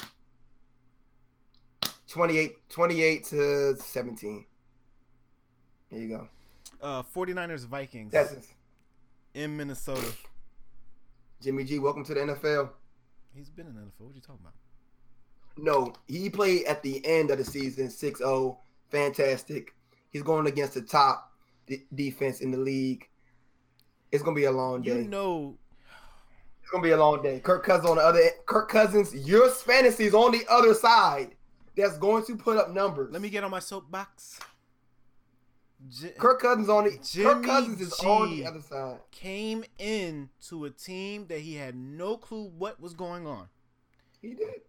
28 28 to 17. There you go. Uh, 49ers Vikings Texans. in Minnesota. Jimmy G, welcome to the NFL. He's been in the NFL. What are you talking about? No, he played at the end of the season 6-0. Fantastic. He's going against the top de- defense in the league. It's gonna be a long day. You know, it's gonna be a long day. Kirk Cousins on the other. Kirk Cousins, your fantasy is on the other side. That's going to put up numbers. let me get on my soapbox. J- Kirk Cousins on the. Jimmy Kirk Cousins is on the other side. came in to a team that he had no clue what was going on. He did.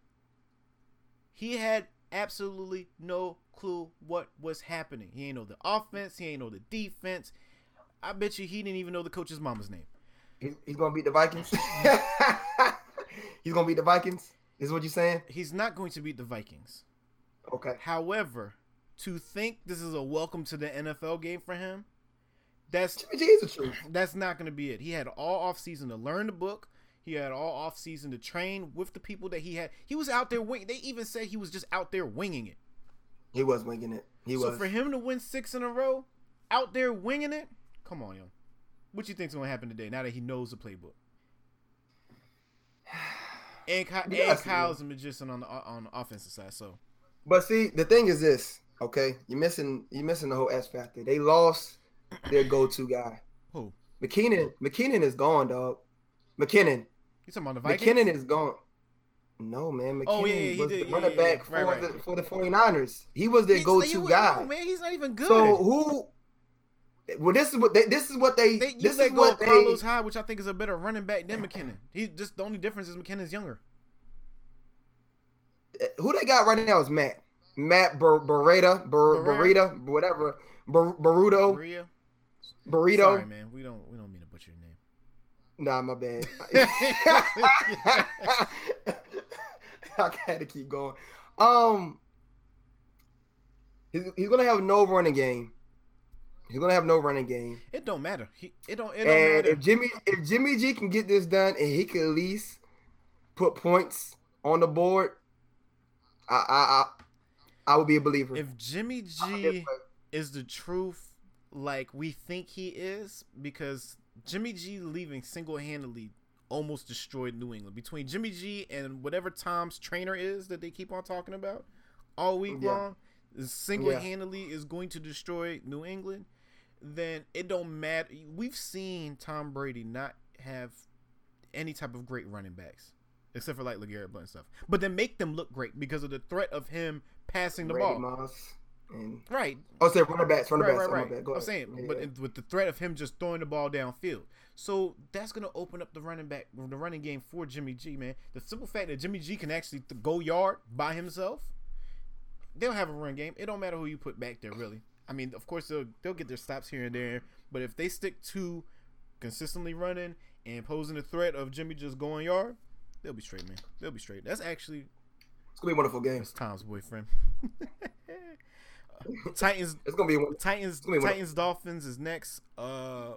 He had absolutely no clue what was happening. He ain't know the offense. He ain't know the defense. I bet you he didn't even know the coach's mama's name. He's, he's gonna beat the Vikings. *laughs* he's gonna beat the Vikings. Is what you're saying? He's not going to beat the Vikings. Okay. However, to think this is a welcome to the NFL game for him, that's Jimmy G is the truth. that's not going to be it. He had all off season to learn the book. He had all off season to train with the people that he had. He was out there wing. They even said he was just out there winging it. He was winging it. He so was. for him to win six in a row, out there winging it, come on, yo. What you think's going to happen today? Now that he knows the playbook. *sighs* And, Ky- and. Kyle's a magician on the on the offensive side. So But see, the thing is this. Okay, you're missing. You're missing the whole S factor. They lost their go-to guy. *clears throat* who? McKinnon. McKinnon is gone, dog. McKinnon. You talking about the Vikings? McKinnon is gone. No, man. Oh, McKinnon Oh, yeah, yeah, was did. the Yeah, running back for, Right, right. The, for the 49ers. He was their He's- go-to guy. no, man, he's not even good. So who? Well, this is what they. This is what they. They, this is what they. Carlos Hyde, which I think is a better running back than McKinnon. He just the only difference is McKinnon's younger. Uh, who they got right now is Matt. Matt Bar- Beretta? Barreta, whatever. Bar- Baruto, Maria, Burrito. sorry, man, we don't we don't mean to butcher your name. Nah, my bad. *laughs* *laughs* I had to keep going. Um, he's, he's gonna have no running game. He's gonna have no running game. It don't matter. He, it don't. It don't And matter. if Jimmy if Jimmy G can get this done and he can at least put points on the board, I I I, would be a believer. If Jimmy G is the truth, like we think he is, because Jimmy G leaving single handedly almost destroyed New England. Between Jimmy G and whatever Tom's trainer is that they keep on talking about all week Yeah. long, single handedly is going to destroy New England. Then it don't matter. We've seen Tom Brady not have any type of great running backs. Except for like LeGarrette Blunt and stuff, but then make them look great because of the threat of him passing the Randy ball. Moss and Right, oh, say running backs, running right, backs. right, right. I'm saying, Yeah, but with the threat of him just throwing the ball downfield, so that's gonna open up the running back, the running game for Jimmy G. Man, the simple fact that Jimmy G can actually go yard by himself, they'll have a run game. It don't matter who you put back there, really. I mean, of course they'll they'll get their stops here and there, but if they stick to consistently running and posing the threat of Jimmy just going yard, they'll be straight, man. They'll be straight. That's actually it's gonna be a wonderful game. that's Tom's boyfriend. *laughs* Titans It's gonna be a Titans gonna be Titans Dolphins is next. Uh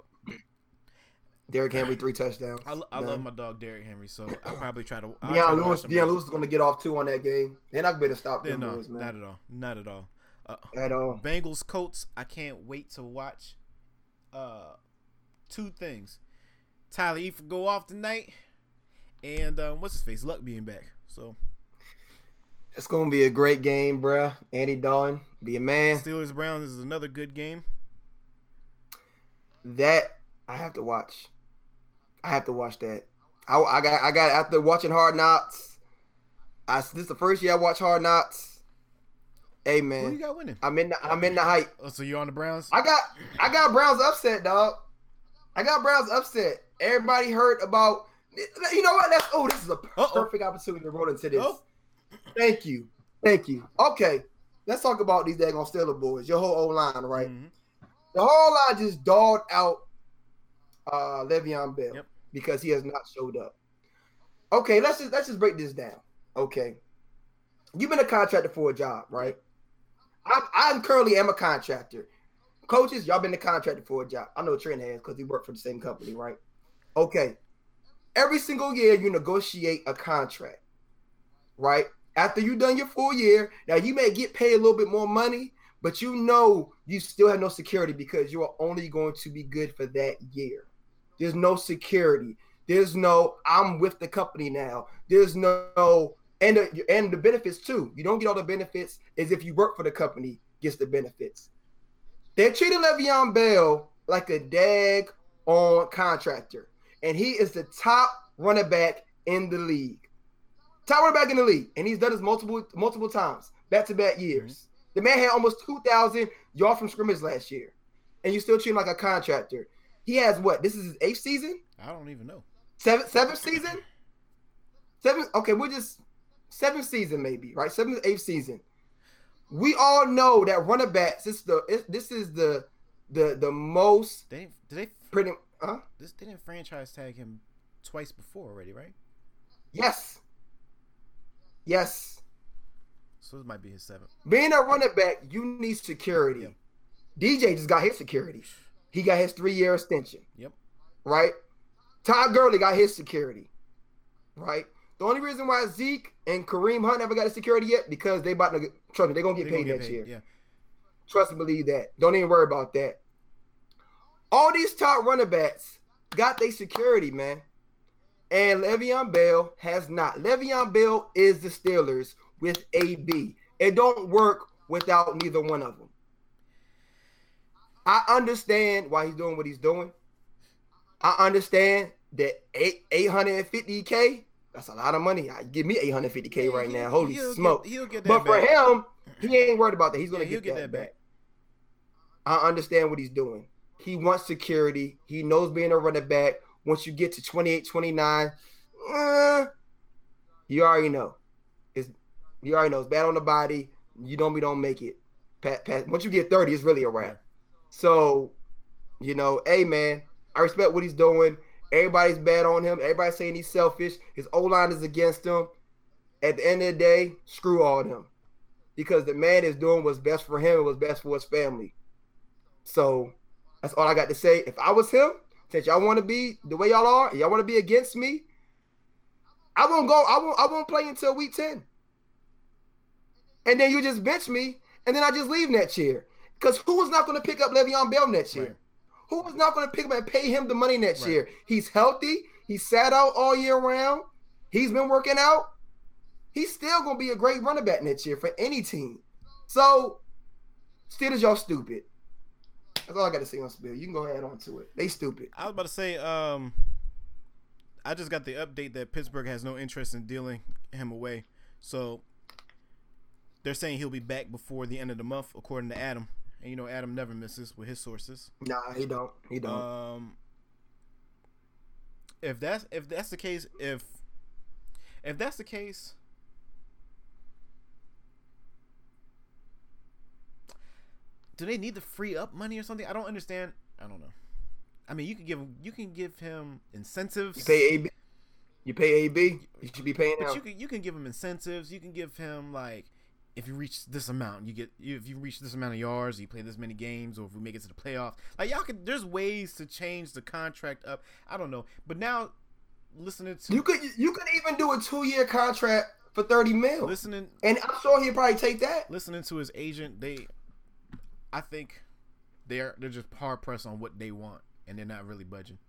Derrick Henry three touchdowns. I, I love my dog Derrick Henry, so I'll probably try to. I'll Dion Lewis. Dion Lewis is gonna get off two on that game. They're not gonna stop Yeah, them no, boys, man. not at all. Not at all. Uh, At all. Bengals Colts. I can't wait to watch. Uh, two things. Tyler Eifert go off tonight, and um, what's his face? Luck being back. So It's gonna be a great game, bruh. Andy Dalton, be a man. Steelers Browns is another good game. That I have to watch. I have to watch that. I, I got I got after watching Hard Knocks. I this is the first year I watch Hard Knocks. Hey Who you got winning? I'm in the I'm in the hype. Oh, so you're on the Browns? I got I got Browns upset, dog. I got Browns upset. Everybody heard about. You know what? That's oh, this is a Uh-oh. perfect opportunity to roll into this. Oh. Thank you, thank you. Okay, let's talk about these daggone Steeler boys. Your whole old line, right? Mhm. The whole line just dogged out uh Le'Veon Bell Yep. because he has not showed up. Okay, let's just let's just break this down. Okay, you've been a contractor for a job, right? I'm I'm currently am a contractor. Coaches, y'all been a contractor for a job. I know Trent has because he worked for the same company, right? Okay. Every single year you negotiate a contract, right? After you done your full year, now you may get paid a little bit more money, but you know you still have no security because you are only going to be good for that year. There's no security. There's no I'm with the company now. There's no and the, and the benefits too. You don't get all the benefits as if you work for the company gets the benefits. They're treating Le'Veon Bell like a dag on contractor, and he is the top running back in the league. Top running back in the league, and he's done this multiple multiple times, back to back years. Mm-hmm. The man had almost two thousand yards from scrimmage last year, and you still treat him like a contractor. He has what? This is his eighth season, I don't even know. seventh seventh season, seven. Okay, we're just seventh season maybe, right? Seventh eighth season. We all know that running backs. This is the this is the the the most They did they pretty. Huh? this didn't franchise tag him twice before already, right? Yes. Yes. So this might be his seventh. Being a running back, you need security. Yep. DJ just got his security. He got his three year extension. Yep. Right? Todd Gurley got his security. Right? The only reason why Zeke and Kareem Hunt never got a security yet because they about to get, trust me, they're gonna get They paid gonna next year. Yeah. Trust and believe that. Don't even worry about that. All these top running backs got their security, man. And Le'Veon Bell has not. Le'Veon Bell is the Steelers with AB. It don't work without neither one of them. I understand why he's doing what he's doing. I understand that eight eight hundred and fifty k. That's a lot of money. I give me eight hundred fifty k right now. Holy he'll smoke! Get, he'll get that But for back. him, he ain't worried about that. He's gonna Yeah, get, get that, that back. back. I understand what he's doing. He wants security. He knows being a running back. Once you get to 28, 29, uh, you already know. It's you already know it's bad on the body. You don't be don't make it. Pat, pat, once you get 30, it's really a wrap. So, you know, hey man, I respect what he's doing. Everybody's bad on him. Everybody's saying he's selfish. His O line is against him. At the end of the day, screw all them. Because the man is doing what's best for him and what's best for his family. So that's all I got to say. If I was him, since y'all want to be the way y'all are, y'all want to be against me, I won't go. I won't. I won't play until week ten. And then you just bench me, and then I just leave next year. Because who is not going to pick up Le'Veon Bell next year? Right. Who is not going to pick him and pay him the money next Right. year? He's healthy. He sat out all year round. He's been working out. He's still going to be a great running back next year for any team. So, Steelers, y'all stupid. That's all I got to say on Spill. You can go ahead on to it. They stupid. I was about to say, um, I just got the update that Pittsburgh has no interest in dealing him away. So they're saying he'll be back before the end of the month, according to Adam. And you know, Adam never misses with his sources. Nah, he don't. He don't. Um, if that's if that's the case, if if that's the case, do they need to free up money or something? I don't understand. I don't know. I mean, you can give him you can give him incentives. you pay AB. You pay AB. You should be paying But him. you can you can give him incentives. You can give him like if you reach this amount, you get if you reach this amount of yards, you play this many games, or if we make it to the playoffs. Like y'all can, there's ways to change the contract up. I don't know, but now listening to You could you could even do a two year contract for thirty mil, listening and I'm sure he'd probably take that. listening to his agent, they, I think, they're they're just hard pressed on what they want, and they're not really budging.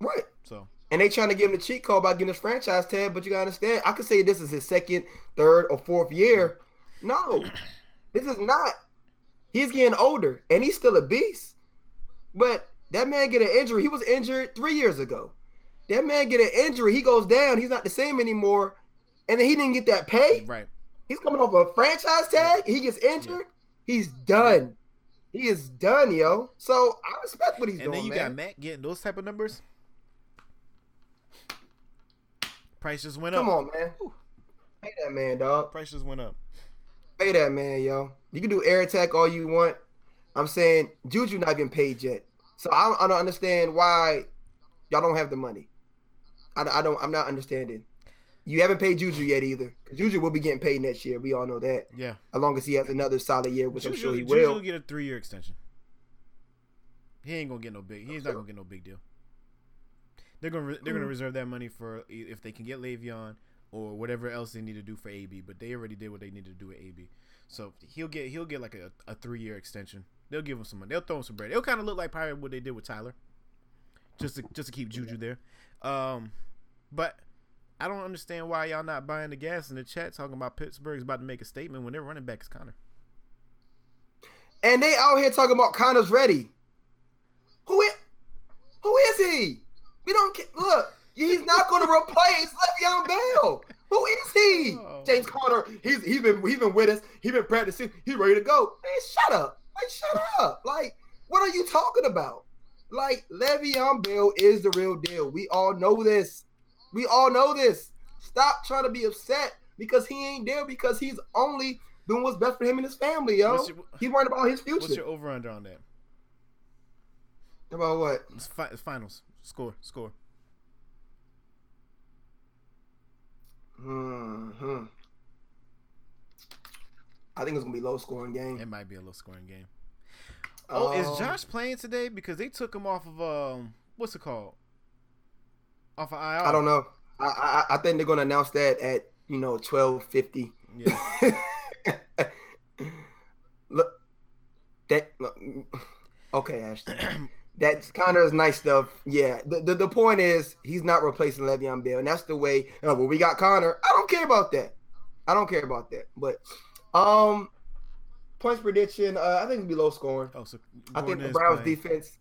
Right. So And they trying to give him the cheat code by getting his franchise tag, but you gotta understand, I could say this is his second, third, or fourth year. No, *clears throat* this is not. He's getting older, and he's still a beast. But that man get an injury. He was injured three years ago. That man get an injury. He goes down. He's not the same anymore. And then he didn't get that pay. right, He's coming off a franchise tag. He gets injured. He's done. He is done, yo. So I respect what he's and doing, then you man. got Matt getting those type of numbers. Price just went Come up. Come on, man. Pay that man, dog. Price just went up. Pay that man, yo. You can do air attack all you want. I'm saying Juju not getting paid yet, so I don't, I don't understand why y'all don't have the money. I, I don't. I'm not understanding. You haven't paid Juju yet either. Juju will be getting paid next year. We all know that. Yeah, As long as he has another solid year, which I'm sure he will. Juju will. get a three year extension. He ain't gonna get no big. He's not gonna get no big deal. They're gonna they're Mm. gonna reserve that money for if they can get Le'Veon or whatever else they need to do for AB. But they already did what they needed to do with AB. So he'll get he'll get like a, a three year extension. They'll give him some money. They'll throw him some bread. It'll kind of look like probably what they did with Tyler, just to just to keep Juju there. Um, but I don't understand why y'all not buying the gas in the chat talking about Pittsburgh's about to make a statement when their running back is Conner. And they out here talking about Conner's ready. Who is, who is he? We don't look. He's not going *laughs* to replace Le'Veon Bell. Who is he? Oh. James Conner. He's he's been he's been with us. He's been practicing. He's ready to go. Man, shut up. Like shut up. Like what are you talking about? Like Le'Veon Bell is the real deal. We all know this. We all know this. Stop trying to be upset because he ain't there because he's only doing what's best for him and his family, yo. Your- he's worried about his future. What's your over under on that? About what? It's, fi- it's finals. Score. Score. hmm I think it's gonna be low scoring game. It might be a low scoring game. Oh, is Um, Josh playing today? Because they took him off of um, what's it called? Off of IR. I don't know. I, I I think they're gonna announce that at you know twelve fifty. Yeah. *laughs* look, that look, okay, Ashton. *clears throat* That's kind of nice stuff. Yeah. The, the the point is he's not replacing Le'Veon Bell, and that's the way. Uh, well, we got Conner. I don't care about that. I don't care about that. But um, points prediction. Uh, I think it'll be low scoring. Oh, so I think the Browns playing. defense,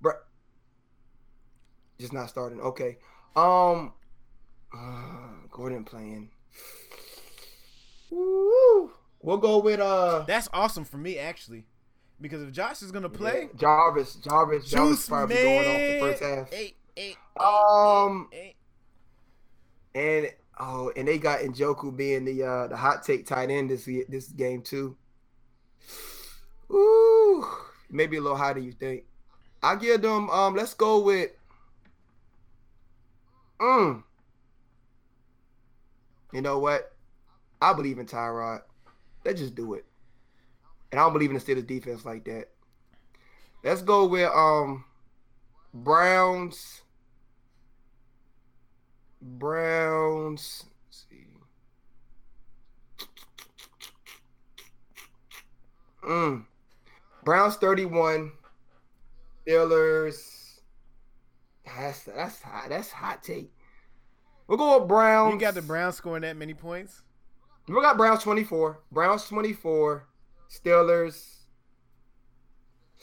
bro, just not starting. Okay. Um, *sighs* Gordon playing. Woo. We'll go with uh That's awesome for me actually, because if Josh is gonna play, Jarvis. Jarvis. Jarvis Juice probably man. going off the first half. Eight, eight, Um, eight. and oh, and they got Njoku being the uh the hot take tight end this this game too. Ooh, maybe a little higher than you think. I give them. Um, let's go with. Mm. You know what? I believe in Tyrod. Let's just do it. And I don't believe in the Steelers defense like that. Let's go with um Browns. Browns. See. Mm. Browns 31. Steelers. That's that's hot. That's hot take. We'll go with Browns. You got the Browns scoring that many points. We got Browns 24. Browns 24. Steelers.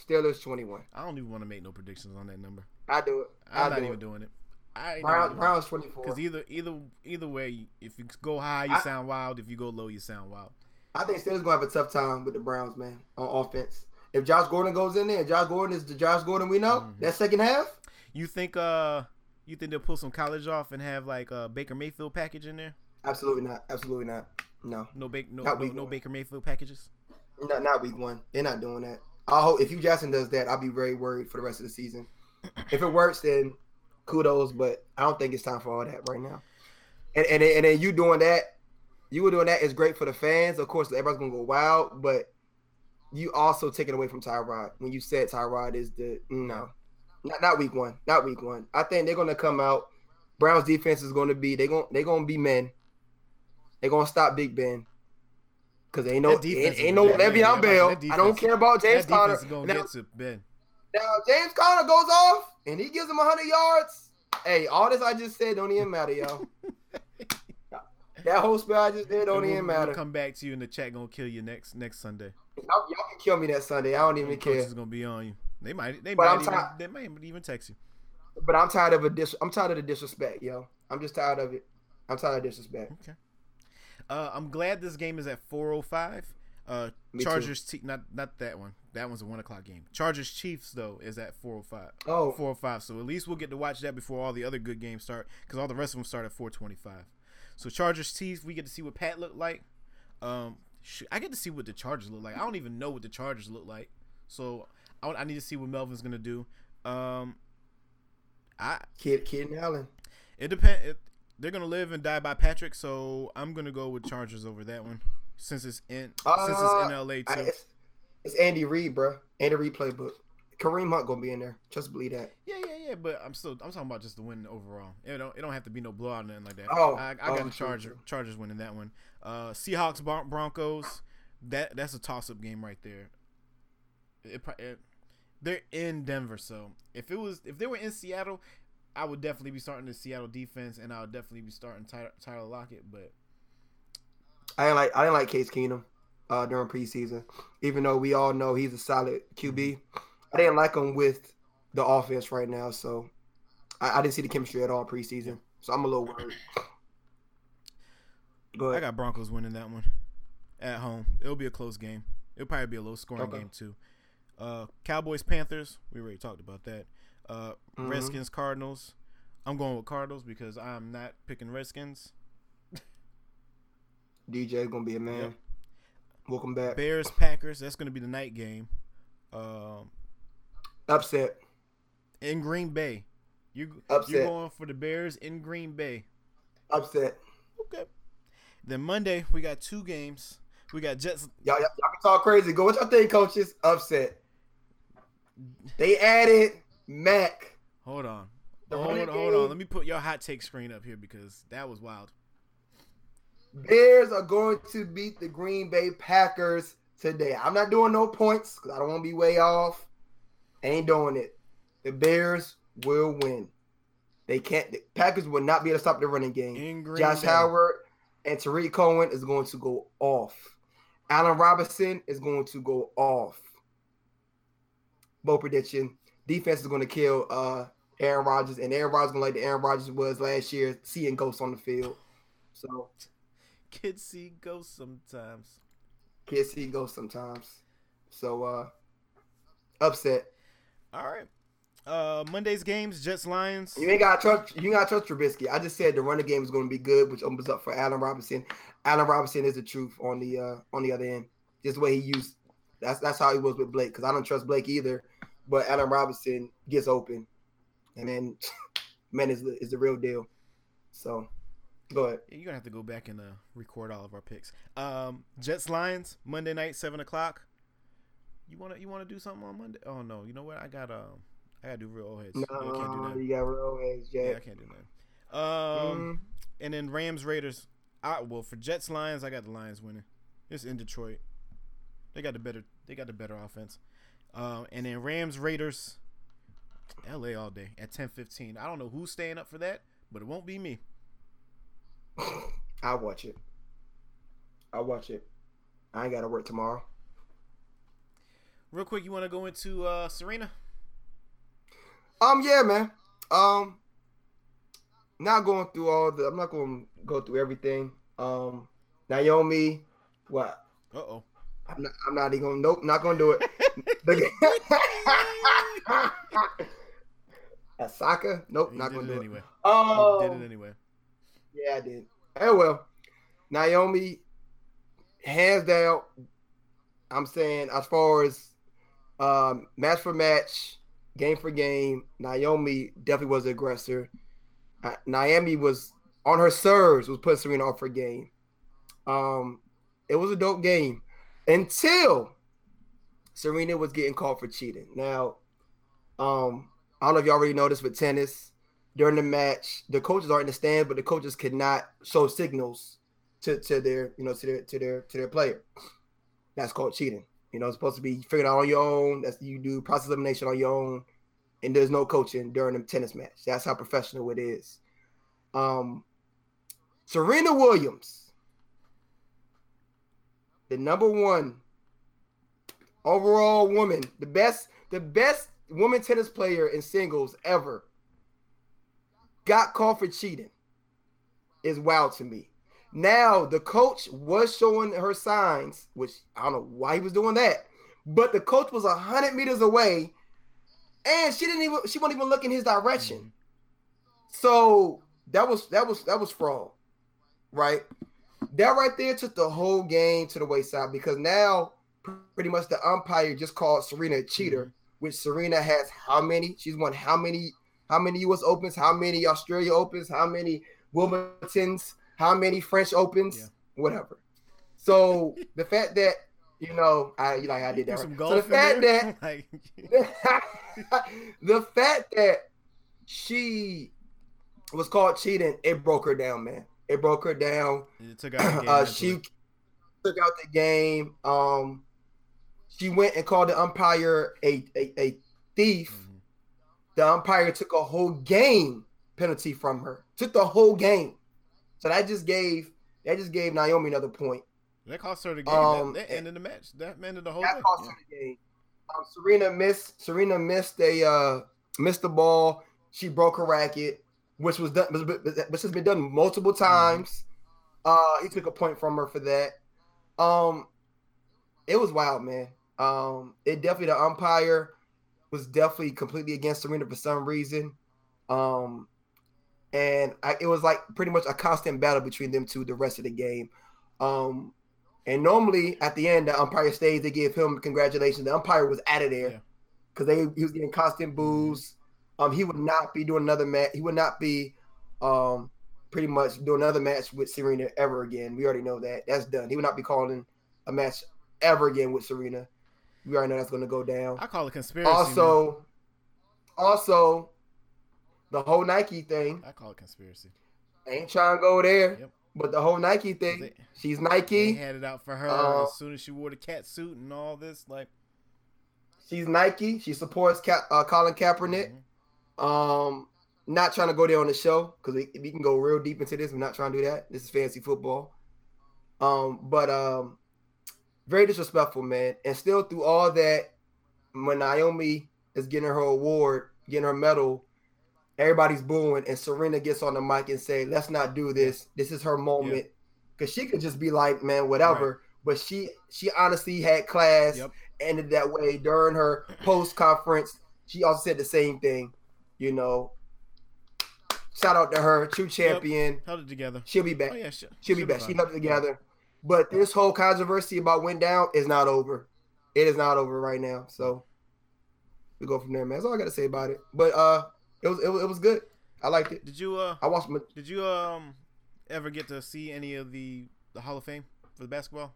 Steelers 21. I don't even want to make no predictions on that number. I do it. I I'm not do even it. doing it. I Brown, Browns 24. because either either either way, if you go high, you I- sound wild. If you go low, you sound wild. I think Steelers gonna have a tough time with the Browns, man, on offense. If Josh Gordon goes in there, Josh Gordon is the Josh Gordon we know. Mhm. That second half, You think uh you think they'll pull some college off and have like a Baker Mayfield package in there? absolutely not. Absolutely not. No, No Baker no no, no. Baker Mayfield packages. not not week one. They're not doing that. I hope if Hue Jackson does that, I'll be very worried for the rest of the season. *clears throat* If it works, then kudos. But I don't think it's time for all that right now. And and and then you doing that, you were doing that is great for the fans. Of course, everybody's gonna go wild, but you also taking away from Tyrod when you said Tyrod is the no, not not week one, not week one. I think they're gonna come out. Browns defense is gonna be they going they gonna be men. They're gonna stop Big Ben. Cause ain't no ain't, ain't no Le'Veon Bell. I don't care about James Conner. Now, now James Conner goes off and he gives him hundred yards. Hey, all this I just said don't even matter, y'all. *laughs* that whole spell I just did don't we'll, even matter. We'll come back to you in the chat. Gonna kill you next next Sunday. Y'all, y'all can kill me that Sunday. I don't even care. Is gonna be on you. They might. They might. Even, they might even text you. But I'm tired of a dis. I'm tired of the disrespect, yo. I'm just tired of it. I'm tired of disrespect. Okay. Uh, I'm glad this game is at 4:05. Uh, Chargers, te- not not that one. That one's a one o'clock game. Chargers Chiefs though is at 4:05. Oh, 4:05. So at least we'll get to watch that before all the other good games start, because all the rest of them start at 4:25. So Chargers Chiefs, we get to see what Pat looked like. Um, I get to see what the Chargers look like. I don't even know what the Chargers look like, so I, I need to see what Melvin's gonna do. Um, I Kid Kid Allen. It depends. They're gonna live and die by Patrick, so I'm gonna go with Chargers over that one since it's in uh, since it's in LA too. I, it's, it's, Andy Reid, bro. Andy Reid playbook. Kareem Hunt gonna be in there. Just believe that. Yeah, yeah, yeah. But I'm still I'm talking about just the win overall. It don't it don't have to be no blowout or nothing like that. Oh, I, I got oh, the Charger Chargers winning that one. Uh, Seahawks Broncos. That that's a toss up game right there. It, it, they're in Denver, so if it was if they were in Seattle, I would definitely be starting the Seattle defense, and I would definitely be starting Tyler, Tyler Lockett. But I didn't like I didn't like Case Keenum uh, during preseason, even though we all know he's a solid QB. I didn't like him with the offense right now, so I, I didn't see the chemistry at all preseason. So I'm a little worried. But I got Broncos winning that one at home. It'll be a close game. It'll probably be a low scoring okay. game too. Uh, Cowboys Panthers. We already talked about that. Uh, mm-hmm. Redskins Cardinals. I'm going with Cardinals because I'm not picking Redskins. *laughs* DJ gonna be a man. Yep. Welcome back. Bears Packers. That's gonna be the night game. Um, upset in Green Bay. You upset. You're going for the Bears in Green Bay. Upset. Okay. Then Monday we got two games. We got Jets. Y'all, y'all, y'all can talk crazy. Go what y'all think, coaches. Upset. They added Mac. Hold on. Hold on, hold on. Let me put your hot take screen up here because that was wild. Bears are going to beat the Green Bay Packers today. I'm not doing no points because I don't want to be way off. Ain't doing it. The Bears will win. They can't. The Packers will not be able to stop the running game. Josh Bay. Howard and Tarik Cohen is going to go off. Allen Robinson is going to go off. Bow prediction defense is going to kill uh, Aaron Rodgers, and Aaron Rodgers going to like the Aaron Rodgers was last year, seeing ghosts on the field. So, kids see ghosts sometimes. Kids see ghosts sometimes. So, uh, upset. All right. Uh, Monday's games, Jets Lions. You ain't got trust. You ain't got trust Trubisky. I just said the running game is going to be good, which opens up for Allen Robinson. Allen Robinson is the truth on the uh on the other end. Just the way he used. That's that's how he was with Blake. Because I don't trust Blake either but Allen Robinson gets open, and then *laughs* man is the is the real deal. So, go ahead. You're gonna have to go back and uh, record all of our picks. Um, Jets Lions Monday night seven o'clock. You wanna you wanna do something on Monday? Oh no, you know what? I got um I gotta do real old heads. No, yeah, I can't do that. you got real old heads, Jack. Yeah, I can't do that. Um, mm and then Rams Raiders. I well for Jets Lions, I got the Lions winning. It's in Detroit. They got the better. They got the better offense. Uh, and then Rams Raiders, LA all day at ten fifteen. I don't know who's staying up for that, but it won't be me. *laughs* I'll watch it. I'll watch it. I ain't got to work tomorrow. Real quick, you want to go into uh, Serena? Um, yeah, man. Um, not going through all the. I'm not going to go through everything. Um, Naomi, what? Uh oh. I'm not, I'm not even gonna. Nope, not gonna do it. *laughs* Osaka, nope, not gonna do it. Anyway. Oh, did it anyway. Yeah, I did. Oh well, Naomi, hands down. I'm saying as far as um, match for match, game for game, Naomi definitely was the aggressor. Uh, Naomi was on her serves was putting Serena off her game. Um, it was a dope game until Serena was getting called for cheating. Now, um, I don't know if you already noticed with tennis during the match, the coaches are in the stand, but the coaches could not show signals to, to their you know to their to their to their player. That's called cheating. You know, it's supposed to be figured out on your own. That's you do process elimination on your own, and there's no coaching during the tennis match. That's how professional it is. Um, Serena Williams, the number one overall woman, the best, the best woman tennis player in singles ever, got called for cheating. Is wild to me. Now the coach was showing her signs, which I don't know why he was doing that, but the coach was a hundred meters away, and she didn't even she wasn't even looking his direction. Mm-hmm. So that was that was that was fraud right? That right there took the whole game to the wayside because now pretty much the umpire just called Serena a cheater, mm-hmm. which Serena has how many? She's won how many? How many U.S. Opens? How many Australia Opens? How many Wimbledon's? How many French Opens? Yeah. Whatever. So the fact that you know, I you like I did that. Right. So the fact there? that *laughs* *laughs* the fact that she was called cheating, it broke her down, man. It broke her down. It took out *clears throat* uh, she took out the game. Um, she went and called the umpire a a, a thief. Mm-hmm. The umpire took a whole game penalty from her. Took the whole game. So that just gave that just gave Naomi another point. That cost her the game. Um, that, that ended the match. That ended the whole. That thing. cost yeah. her the game. Um, Serena missed. Serena missed a uh, missed the ball. She broke her racket which was done, which has been done multiple mm-hmm. times. Uh, he took a point from her for that. Um, it was wild, man. Um, it definitely the umpire was definitely completely against Serena for some reason. Um, and I, it was like pretty much a constant battle between them two the rest of the game. Um, and normally at the end, the umpire stays. They give him congratulations. The umpire was out of there because yeah. they he was getting constant boos. Um, he would not be doing another match. He would not be, um, pretty much doing another match with Serena ever again. We already know that. That's done. He would not be calling a match ever again with Serena. We already know that's going to go down. I call it conspiracy. Also, man. also, the whole Nike thing. I call it conspiracy. ain't trying to go there. Yep. But the whole Nike thing, they, she's Nike. Had it out for her uh, as soon as she wore the cat suit and all this. Like, she's Nike. She supports Ka- uh, Colin Kaepernick. Mm-hmm. Um, not trying to go there on the show because we, we, can go real deep into this. I'm not trying to do that. This is fancy football. Um, but um, very disrespectful, man. And still through all that, when Naomi is getting her award, getting her medal, everybody's booing, and Serena gets on the mic and say, "Let's not do this. This is her moment." Because she could just be like, "Man, whatever." Right. But she she honestly had class, yep. ended that way during her post conference. She also said the same thing you know, shout out to her, true champion. Yep. Held it together. She'll be back. Oh, yeah, she'll, she'll be back. She held it together. But this whole controversy about went down is not over. It is not over right now. So we go from there, man. That's all I got to say about it. But uh, it was, it was it was good. I liked it. Did you uh? I watched. My, did you um ever get to see any of the the Hall of Fame for the basketball?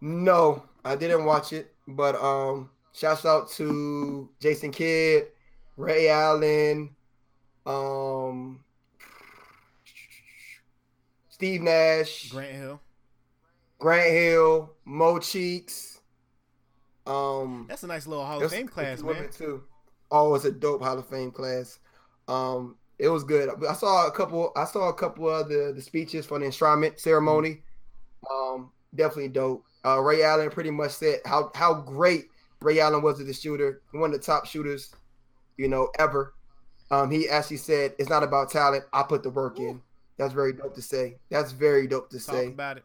No, I didn't watch it. But um, shouts out to Jason Kidd Ray Allen, um, Steve Nash, Grant Hill, Grant Hill, Mo Cheeks. Um, that's a nice little Hall of Fame class, man. Too. Oh, it's a dope Hall of Fame class. Um, it was good. I saw a couple. I saw a couple of the, the speeches for the enshrinement ceremony. Um, definitely dope. Uh, Ray Allen pretty much said how how great Ray Allen was as a shooter, one of the top shooters you know, ever. Um, he actually said it's not about talent. I put the work Ooh. in. That's very dope to say. That's very dope to Talk say. about it.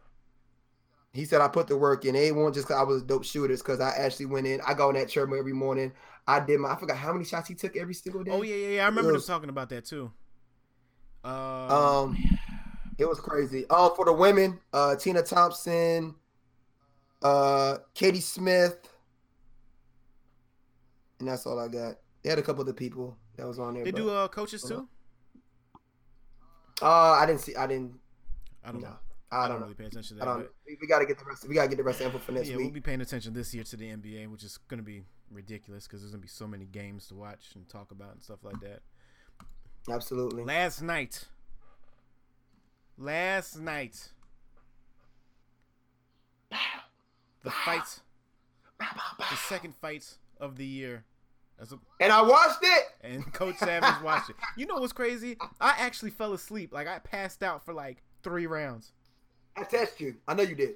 He said I put the work in. It won't just because I was a dope shooters because I actually went in. I go on that treadmill every morning. I did my. I forgot how many shots he took every single day. Oh yeah, yeah, yeah. I remember was, them talking about that too. Uh, um, it was crazy. Oh, for the women, uh, Tina Thompson, uh, Katie Smith, and that's all I got. They had a couple of the people that was on there. They but, do uh coaches too. Uh, I didn't see. I didn't. I don't no. know. I I don't don't know. really pay attention to I that. don't. but- We, we got to get the rest. We got to get the rest of the info for next yeah, week. we'll be paying attention this year to the NBA, which is going to be ridiculous because there's going to be so many games to watch and talk about and stuff like that. Absolutely. Last night, last night, the fight, the second fight of the year, a, And I watched it. and Coach Savage watched it. You know what's crazy? I actually fell asleep. Like I passed out for like three rounds. I texted you. I know you did.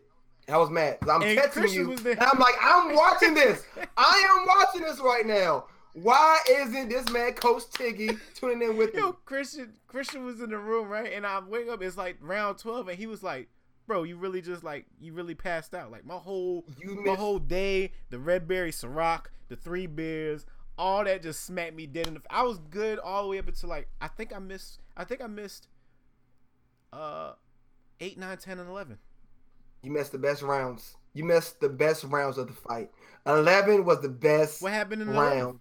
I was mad. I'm And texting Christian you. And I'm like, I'm watching this. *laughs* I am watching this right now. Why isn't this man Coach Tiggy tuning in with me? Yo, Christian, Christian was in the room, right? And I wake up, it's like round twelve, and he was like, "Bro, you really just like you really passed out. Like my whole You my missed. whole day, the red berry Ciroc, the three beers, all that just smacked me dead in the. I was good all the way up until like I think I missed. I think I missed. Uh, eight, nine, ten, and eleven. You missed the best rounds. You missed the best rounds of the fight. Eleven was the best What happened in the round.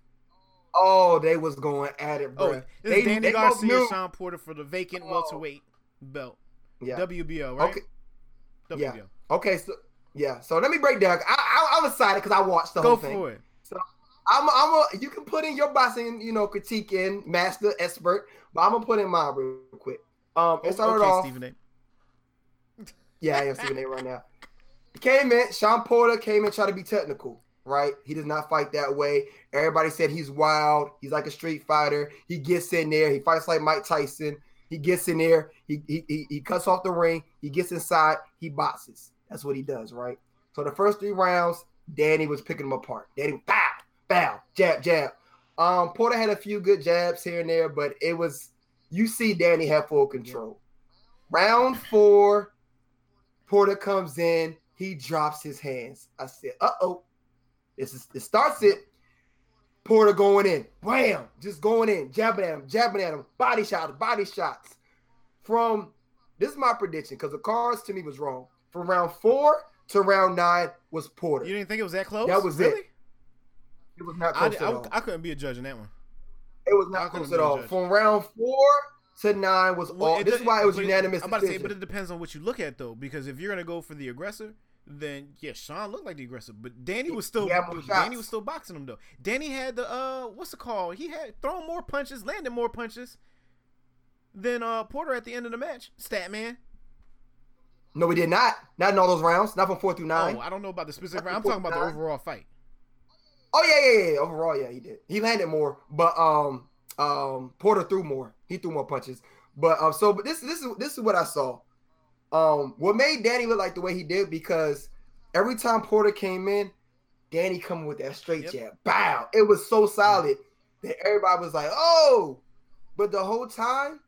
Oh, they was going at it, bro. Oh, this is Danny they Garcia, knew- Shawn Porter for the vacant Oh. welterweight belt. Yeah. WBO, right? Okay. WBO. Yeah. Okay. So yeah. So let me break down. I, I I'm excited because I watched the Go whole thing. Go for it. I'm a, I'm a, you can put in your boxing, you know, critique in master expert, but I'm gonna put in mine real quick. Um, it started okay, off. Stephen A. Yeah, I am Stephen A. right now. He came in. Shawn Porter came in trying to be technical, right? He does not fight that way. Everybody said he's wild. He's like a street fighter. He gets in there. He fights like Mike Tyson. He gets in there. He he he, he cuts off the ring. He gets inside. He boxes. That's what he does, right? So the first three rounds, Danny was picking him apart. Danny, bow, bow, jab, jab. Um, Porter had a few good jabs here and there, but it was you see Danny have full control. Round four, Porter comes in, he drops his hands. I said, "Uh oh, this is it starts it." Porter going in, wham, just going in, jabbing at him, jabbing at him, body shots, body shots. From this is my prediction because the cards to me was wrong. From round four to round nine was Porter. You didn't think it was that close? That was really? It was not I, close I, at all. I couldn't be a judge in that one. It was not close at all. From round four to nine was Well, all. it This is why it was unanimous. I'm about to say, but it depends on what you look at though, because if you're gonna go for the aggressor, then yeah, Shawn looked like the aggressor, but Danny was still He had more Danny shots. was still boxing him though. Danny had the uh, what's the call? He had thrown more punches, landed more punches than uh Porter at the end of the match. Stat man. No, we did not. Not in all those rounds. Not from four through nine. Oh, I don't know about the specific. Round. I'm talking about the overall fight. Oh yeah, yeah, yeah. Overall, yeah, he did. He landed more, but um, um, Porter threw more. He threw more punches. But um, so but this this is this is what I saw. Um, what made Danny look like the way he did because every time Porter came in, Danny coming with that straight Yep. jab, bow. It was so solid that everybody was like, oh. But the whole time,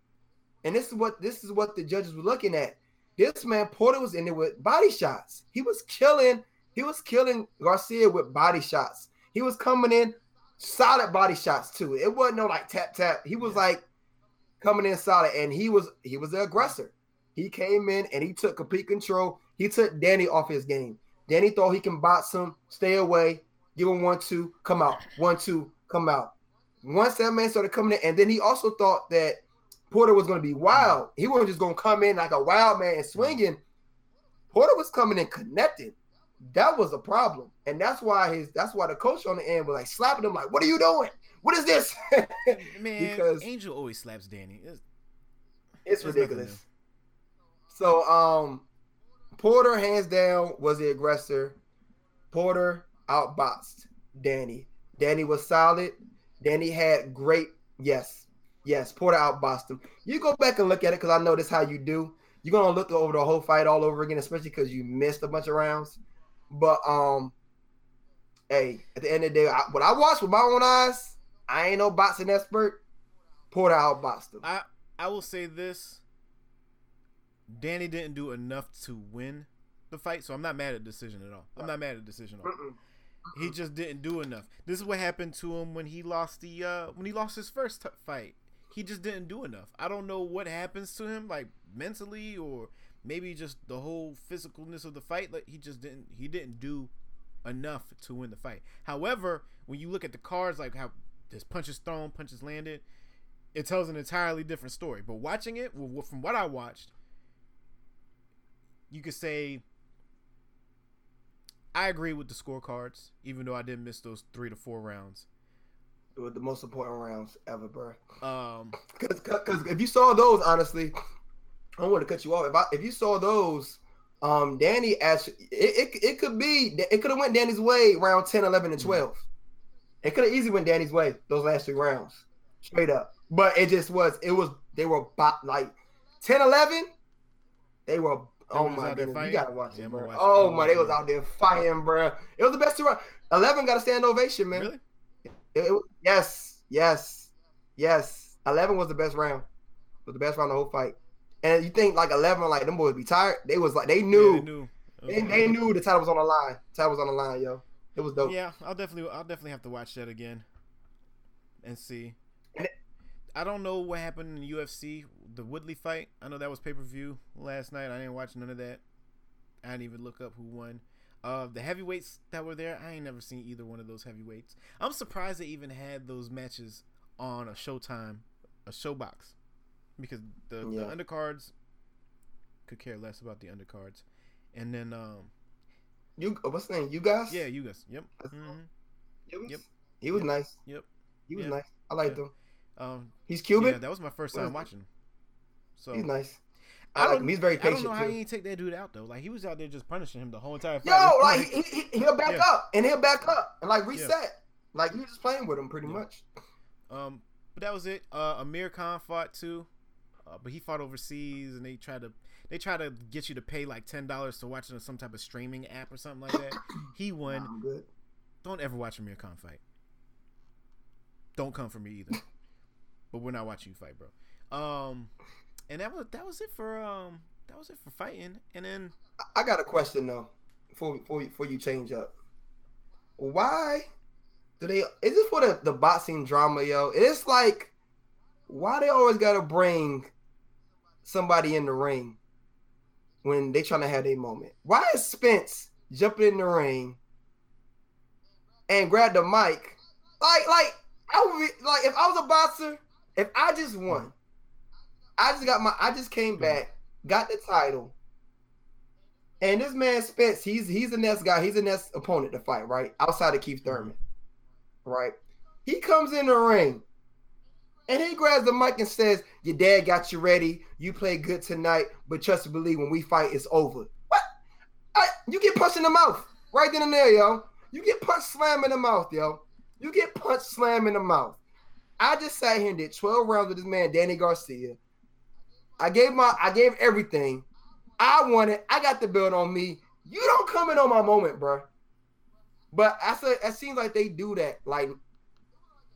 and this is what this is what the judges were looking at. This man Porter was in there with body shots. He was killing. He was killing Garcia with body shots. He was coming in solid body shots too. It wasn't no like tap tap. He was Yeah. like coming in solid, and he was he was the aggressor. He came in and he took complete control. He took Danny off his game. Danny thought he can box him, stay away, give him one two, come out, one two, come out. Once that man started coming in, and then he also thought that Porter was going to be wild. He wasn't just going to come in like a wild man swinging. Porter was coming in connected. That was a problem, and that's why his that's why the coach on the end was like slapping him, like, "What are you doing? What is this?" *laughs* Man, Because- Angel always slaps Danny. It's, It's ridiculous. So um Porter hands down was the aggressor. Porter outboxed Danny. Danny was solid. Danny had great yes. Yes, Porter outboxed him. You go back and look at it because I know this how you do. You're gonna look over the whole fight all over again, especially because you missed a bunch of rounds. But um hey, at the end of the day, I, what I watched with my own eyes, I ain't no boxing expert. Porter outboxed him. I I will say this. Danny didn't do enough to win the fight, so I'm not mad at decision at all. I'm not mad at decision at all. Mm-mm. He just didn't do enough. This is what happened to him when he lost the uh when he lost his first t- fight. He just didn't do enough. I don't know what happens to him like mentally or maybe just the whole physicalness of the fight like he just didn't he didn't do enough to win the fight. However, when you look at the cards like how there's punches thrown, punches landed, it tells an entirely different story. But watching it, well, from what I watched, you could say I agree with the scorecards, even though I didn't miss those three to four rounds. It was the most important rounds ever, bro. Um, *laughs* because if you saw those, honestly, I don't want to cut you off. If I, if you saw those, um, Danny actually, it, it, it could be, it could have went Danny's way round 10, 11, and Mm-hmm. 12. It could have easily went Danny's way those last three rounds, straight up. But it just was, it was, they were bo- like 10, 11, they were. Oh my goodness, you gotta watch Yeah, it, bro. watch. Oh I'm my, they was out there fighting, bro. It was the best two rounds. Eleven got a stand ovation, man. really? It- it- yes, yes, yes. Eleven was the best round. Was the best round of the whole fight. And you think like eleven, like them boys be tired? They was like they Yeah, knew, they knew. they, they knew the title was on the line. The title was on the line, yo. It was dope. Yeah, I'll definitely, I'll definitely have to watch that again and see. And it- I don't know what happened in the UFC, the Woodley fight. I know that was pay per view last night. I didn't watch none of that. I didn't even look up who won. Uh, the heavyweights that were there, I ain't never seen either one of those heavyweights. I'm surprised they even had those matches on a Showtime, a Showbox, because the, Yeah. the undercards could care less about the undercards. And then, um, You what's the name? You guys? yeah, you guys, yep, That's- hmm He was, Yep. He was Yep. nice. yep. He was Yeah. nice. I liked Yeah. him. Um, He's Cuban. yeah, that was my first time watching. So He's nice. I I, like don't- him. He's very I don't patient know how he didn't take that dude out though. Like he was out there just punishing him the whole entire fight. Yo, like he, he, he'll back Yeah. up and he'll back up and like reset. Like you just playing with him pretty Yeah. much. um, but that was it. Uh, Amir Khan fought too, uh, but he fought overseas, and they tried to they try to get you to pay like ten dollars to watch it on some type of streaming app or something like that. *coughs* He won. I'm good. Don't ever watch Amir Khan fight. Don't come for me either. *laughs* but we're not watching you fight, bro. Um, and that was that was it for um that was it for fighting, and then I- got a question though, before before you, before you change up. Why do they? Is this for the, the boxing drama, yo? It's like, why they always gotta bring somebody in the ring when they trying to have their moment? Why is Spence jumping in the ring and grab the mic? Like, like I would be like if I was a boxer, if I just won, I just got my, I just came mm-hmm. back, got the title. And this man Spence, he's he's the next guy. He's the next opponent to fight, right? Outside of Keith Thurman, right? He comes in the ring, and he grabs the mic and says, "Your dad got you ready. You played good tonight, but trust and believe, when we fight, it's over." What? I, you get punched in the mouth right then and there, yo. You get punched slam in the mouth, yo. You get punched slam in the mouth. I just sat here and did 12 rounds with this man, Danny Garcia. I gave my, I gave everything. I it. I got the belt on me. You don't come in on my moment, bro. But I said it seems like they do that. Like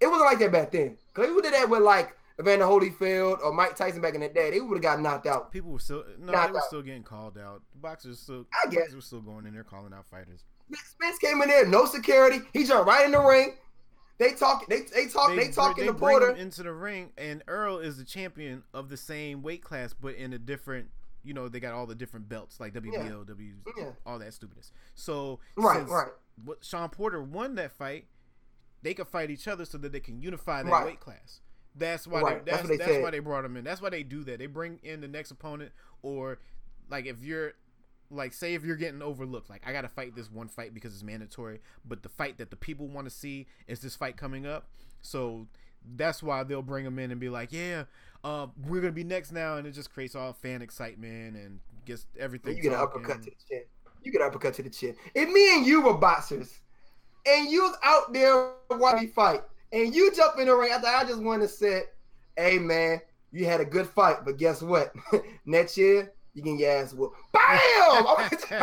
it wasn't like that back then. Cause they would do that with like Evander Holyfield or Mike Tyson back in the day. They would have got knocked out. people were still no, Knocked they were out. still getting called out. The boxers still, I guess. were still going in there calling out fighters. Spence came in there, no security. He jumped right in the ring. They talk. They they talk. They, talking they to Porter. into the ring, and Errol is the champion of the same weight class, but in a different. You know, they got all the different belts like WBO, W, Yeah. all that stupidness. So Right, right. What Shawn Porter won that fight, they could fight each other so that they can unify that Right. weight class. That's why. Right, They, that's that's what that's, why they brought them in. That's why they do that. They bring in the next opponent, or like if you're like say if you're getting overlooked, like I got to fight this one fight because it's mandatory, but the fight that the people want to see is this fight coming up. So that's why they'll bring them in and be like, yeah, uh, we're gonna be next now, and it just creates all fan excitement and gets everything. You get an uppercut to the chin. You get an uppercut to the chin. If me and you were boxers, and you was out there watching me fight, and you jump in the ring after I just won and said, "Hey man, you had a good fight, but guess what? *laughs* Next year you get your ass whooped." Bam! *laughs* *laughs*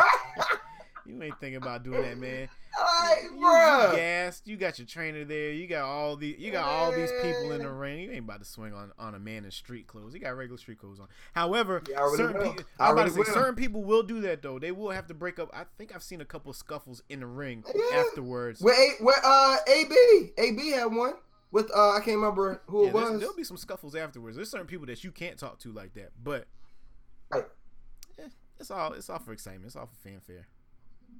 You ain't thinking about doing that, man. Like, You, you gassed. You got your trainer there. You got all the you got all these people in the ring. You ain't about to swing on, on a man in street clothes. He got regular street clothes on. However, Yeah, certain people, I I'm about to say will. certain people will do that though. They will have to break up. I think I've seen a couple scuffles in the ring Yeah. afterwards. Where, A- where uh AB AB had one with uh I can't remember who Yeah, it was. there'll be some scuffles afterwards. There's certain people that you can't talk to like that, but Right. eh, it's all it's all for excitement. It's all for fanfare.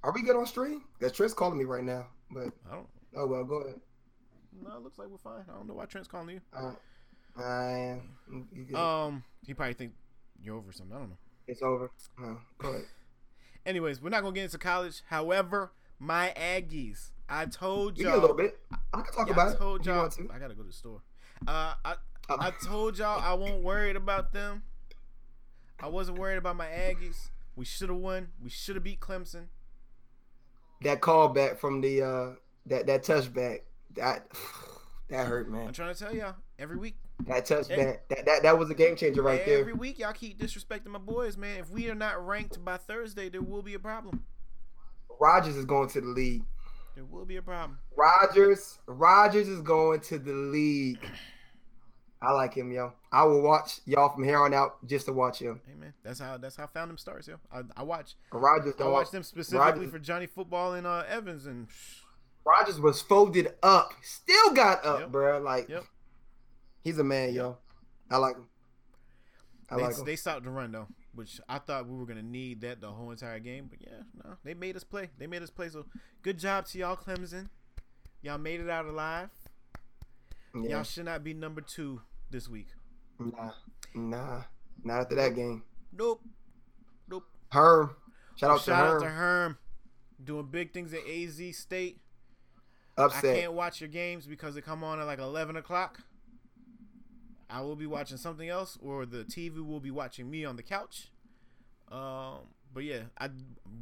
Are we good on stream? Because Trent's calling me right now. But I don't. oh well, go ahead. No, it looks like we're fine. I don't know why Trent's calling you. Uh, I am. Um, he probably think you're over something. I don't know. it's over. No, go ahead. *laughs* Anyways, we're not gonna get into college. However, my Aggies. I told y'all. a little bit. I can talk Yeah, about I told you y'all. to. I gotta go to the store. Uh, I Uh, I told y'all I won't worried about them. I wasn't worried about my Aggies. We should have won. We should have beat Clemson. That callback from the uh that that touchback that *sighs* that hurt man. I'm trying to tell y'all every week. That touchback that that that was a game changer right every there. Every week y'all keep disrespecting my boys, man. If we are not ranked by Thursday, there will be a problem. Rogers is going to the league. There will be a problem. Rogers Rogers is going to the league. I like him, yo. I will watch y'all from here on out just to watch him. Hey man, that's how that's how I found stars, yo. I, I watch Rogers, I watch them specifically Rogers- for Johnny Football and uh, Evans and Rogers was folded up, still got up, Yep. bruh. Like Yep. he's a man, yo. I like him. I they, like him. they stopped the run though, which I thought we were gonna need that the whole entire game. But yeah, no, they made us play. They made us play. So good job to y'all, Clemson. Y'all made it out alive. Yeah. Y'all should not be number two this week. Nah, nah, not after that game. Nope. Nope. Herm, shout out Shout to out to Herm. Doing big things at AZ State. Upset. I can't watch your games because they come on at like eleven o'clock. I will be watching something else, or the TV will be watching me on the couch. Um, but yeah, I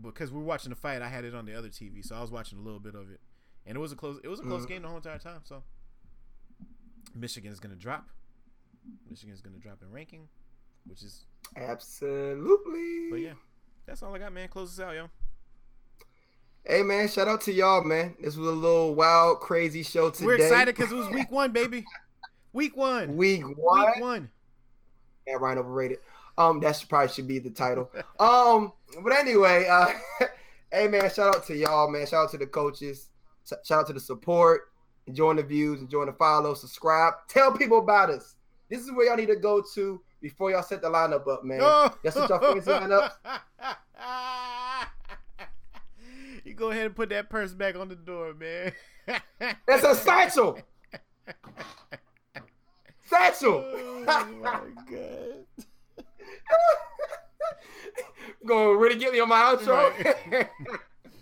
because we were watching the fight, I had it on the other TV, so I was watching a little bit of it, and it was a close. It was a close Mhm. game the whole entire time. So Michigan is gonna drop. Michigan is gonna drop in ranking, which is. Absolutely. But yeah, that's all I got, man. Close this out, yo. Hey man, shout out to y'all, man. This was a little wild, crazy show today. We're excited because it was *laughs* week one, baby. Week one. Week one. Week one. Yeah, Ryan overrated. Um, that should, probably should be the title. *laughs* um, but anyway, uh, *laughs* hey man, shout out to y'all, man. Shout out to the coaches. Shout out to the support. Enjoying the views, enjoying the follow, subscribe. Tell people about us. This is where y'all need to go to before y'all set the lineup up, man. That's what y'all fancy lineup. *laughs* You go ahead and put that purse back on the door, man. *laughs* That's a satchel. Satchel. oh my god. Going to really get me on my outro. Right.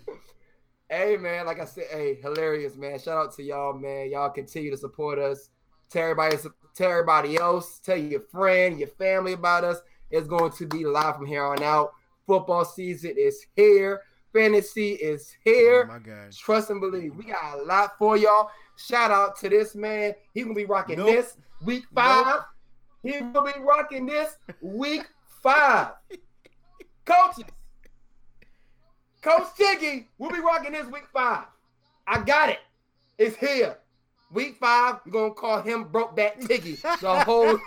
*laughs* hey man, like I said, hey, hilarious man. Shout out to y'all, man. Y'all continue to support us. Tell everybody, tell everybody else. Tell your friend, your family about us. It's going to be live from here on out. Football season is here. Fantasy is here. Oh my god. Trust and believe. We got a lot for y'all. Shout out to this man. He gonna be rocking Nope. this week five. He gonna be rocking this week five. *laughs* Coaches. Coach Tiggy will be rocking this week five. I got it. It's here. Week five, we're gonna call him Brokeback Tiggy. The whole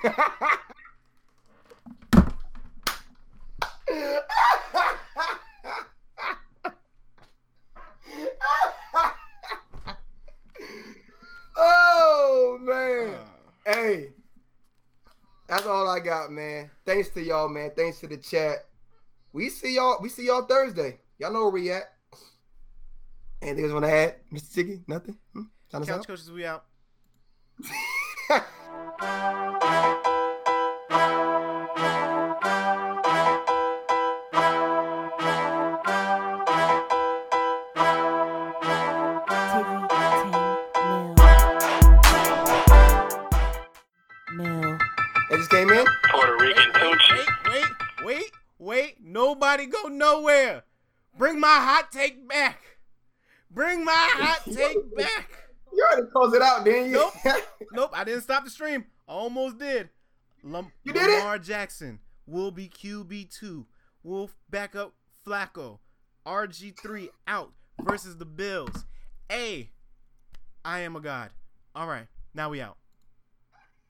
Oh man. Uh, Hey, that's all I got, man. Thanks to y'all, man. Thanks to the chat. We see y'all. We see y'all Thursday. Y'all know where we at. Anything else want to add, Mr. Tiggy? Nothing. Hmm? Sign couch out? coaches, we out. Tiggy Mill. Mill. Just came in. Puerto Rican coach. Wait, wait, wait, wait. Nobody go nowhere. Bring my hot take back. Bring my hot take *laughs* back. You already closed it out, didn't you? Nope. *laughs* Nope, I didn't stop the stream. Almost did. You did it? Lamar Jackson will be QB2. Wolf back up Flacco. RG3 out versus the Bills. A, I am a god. All right, now we out.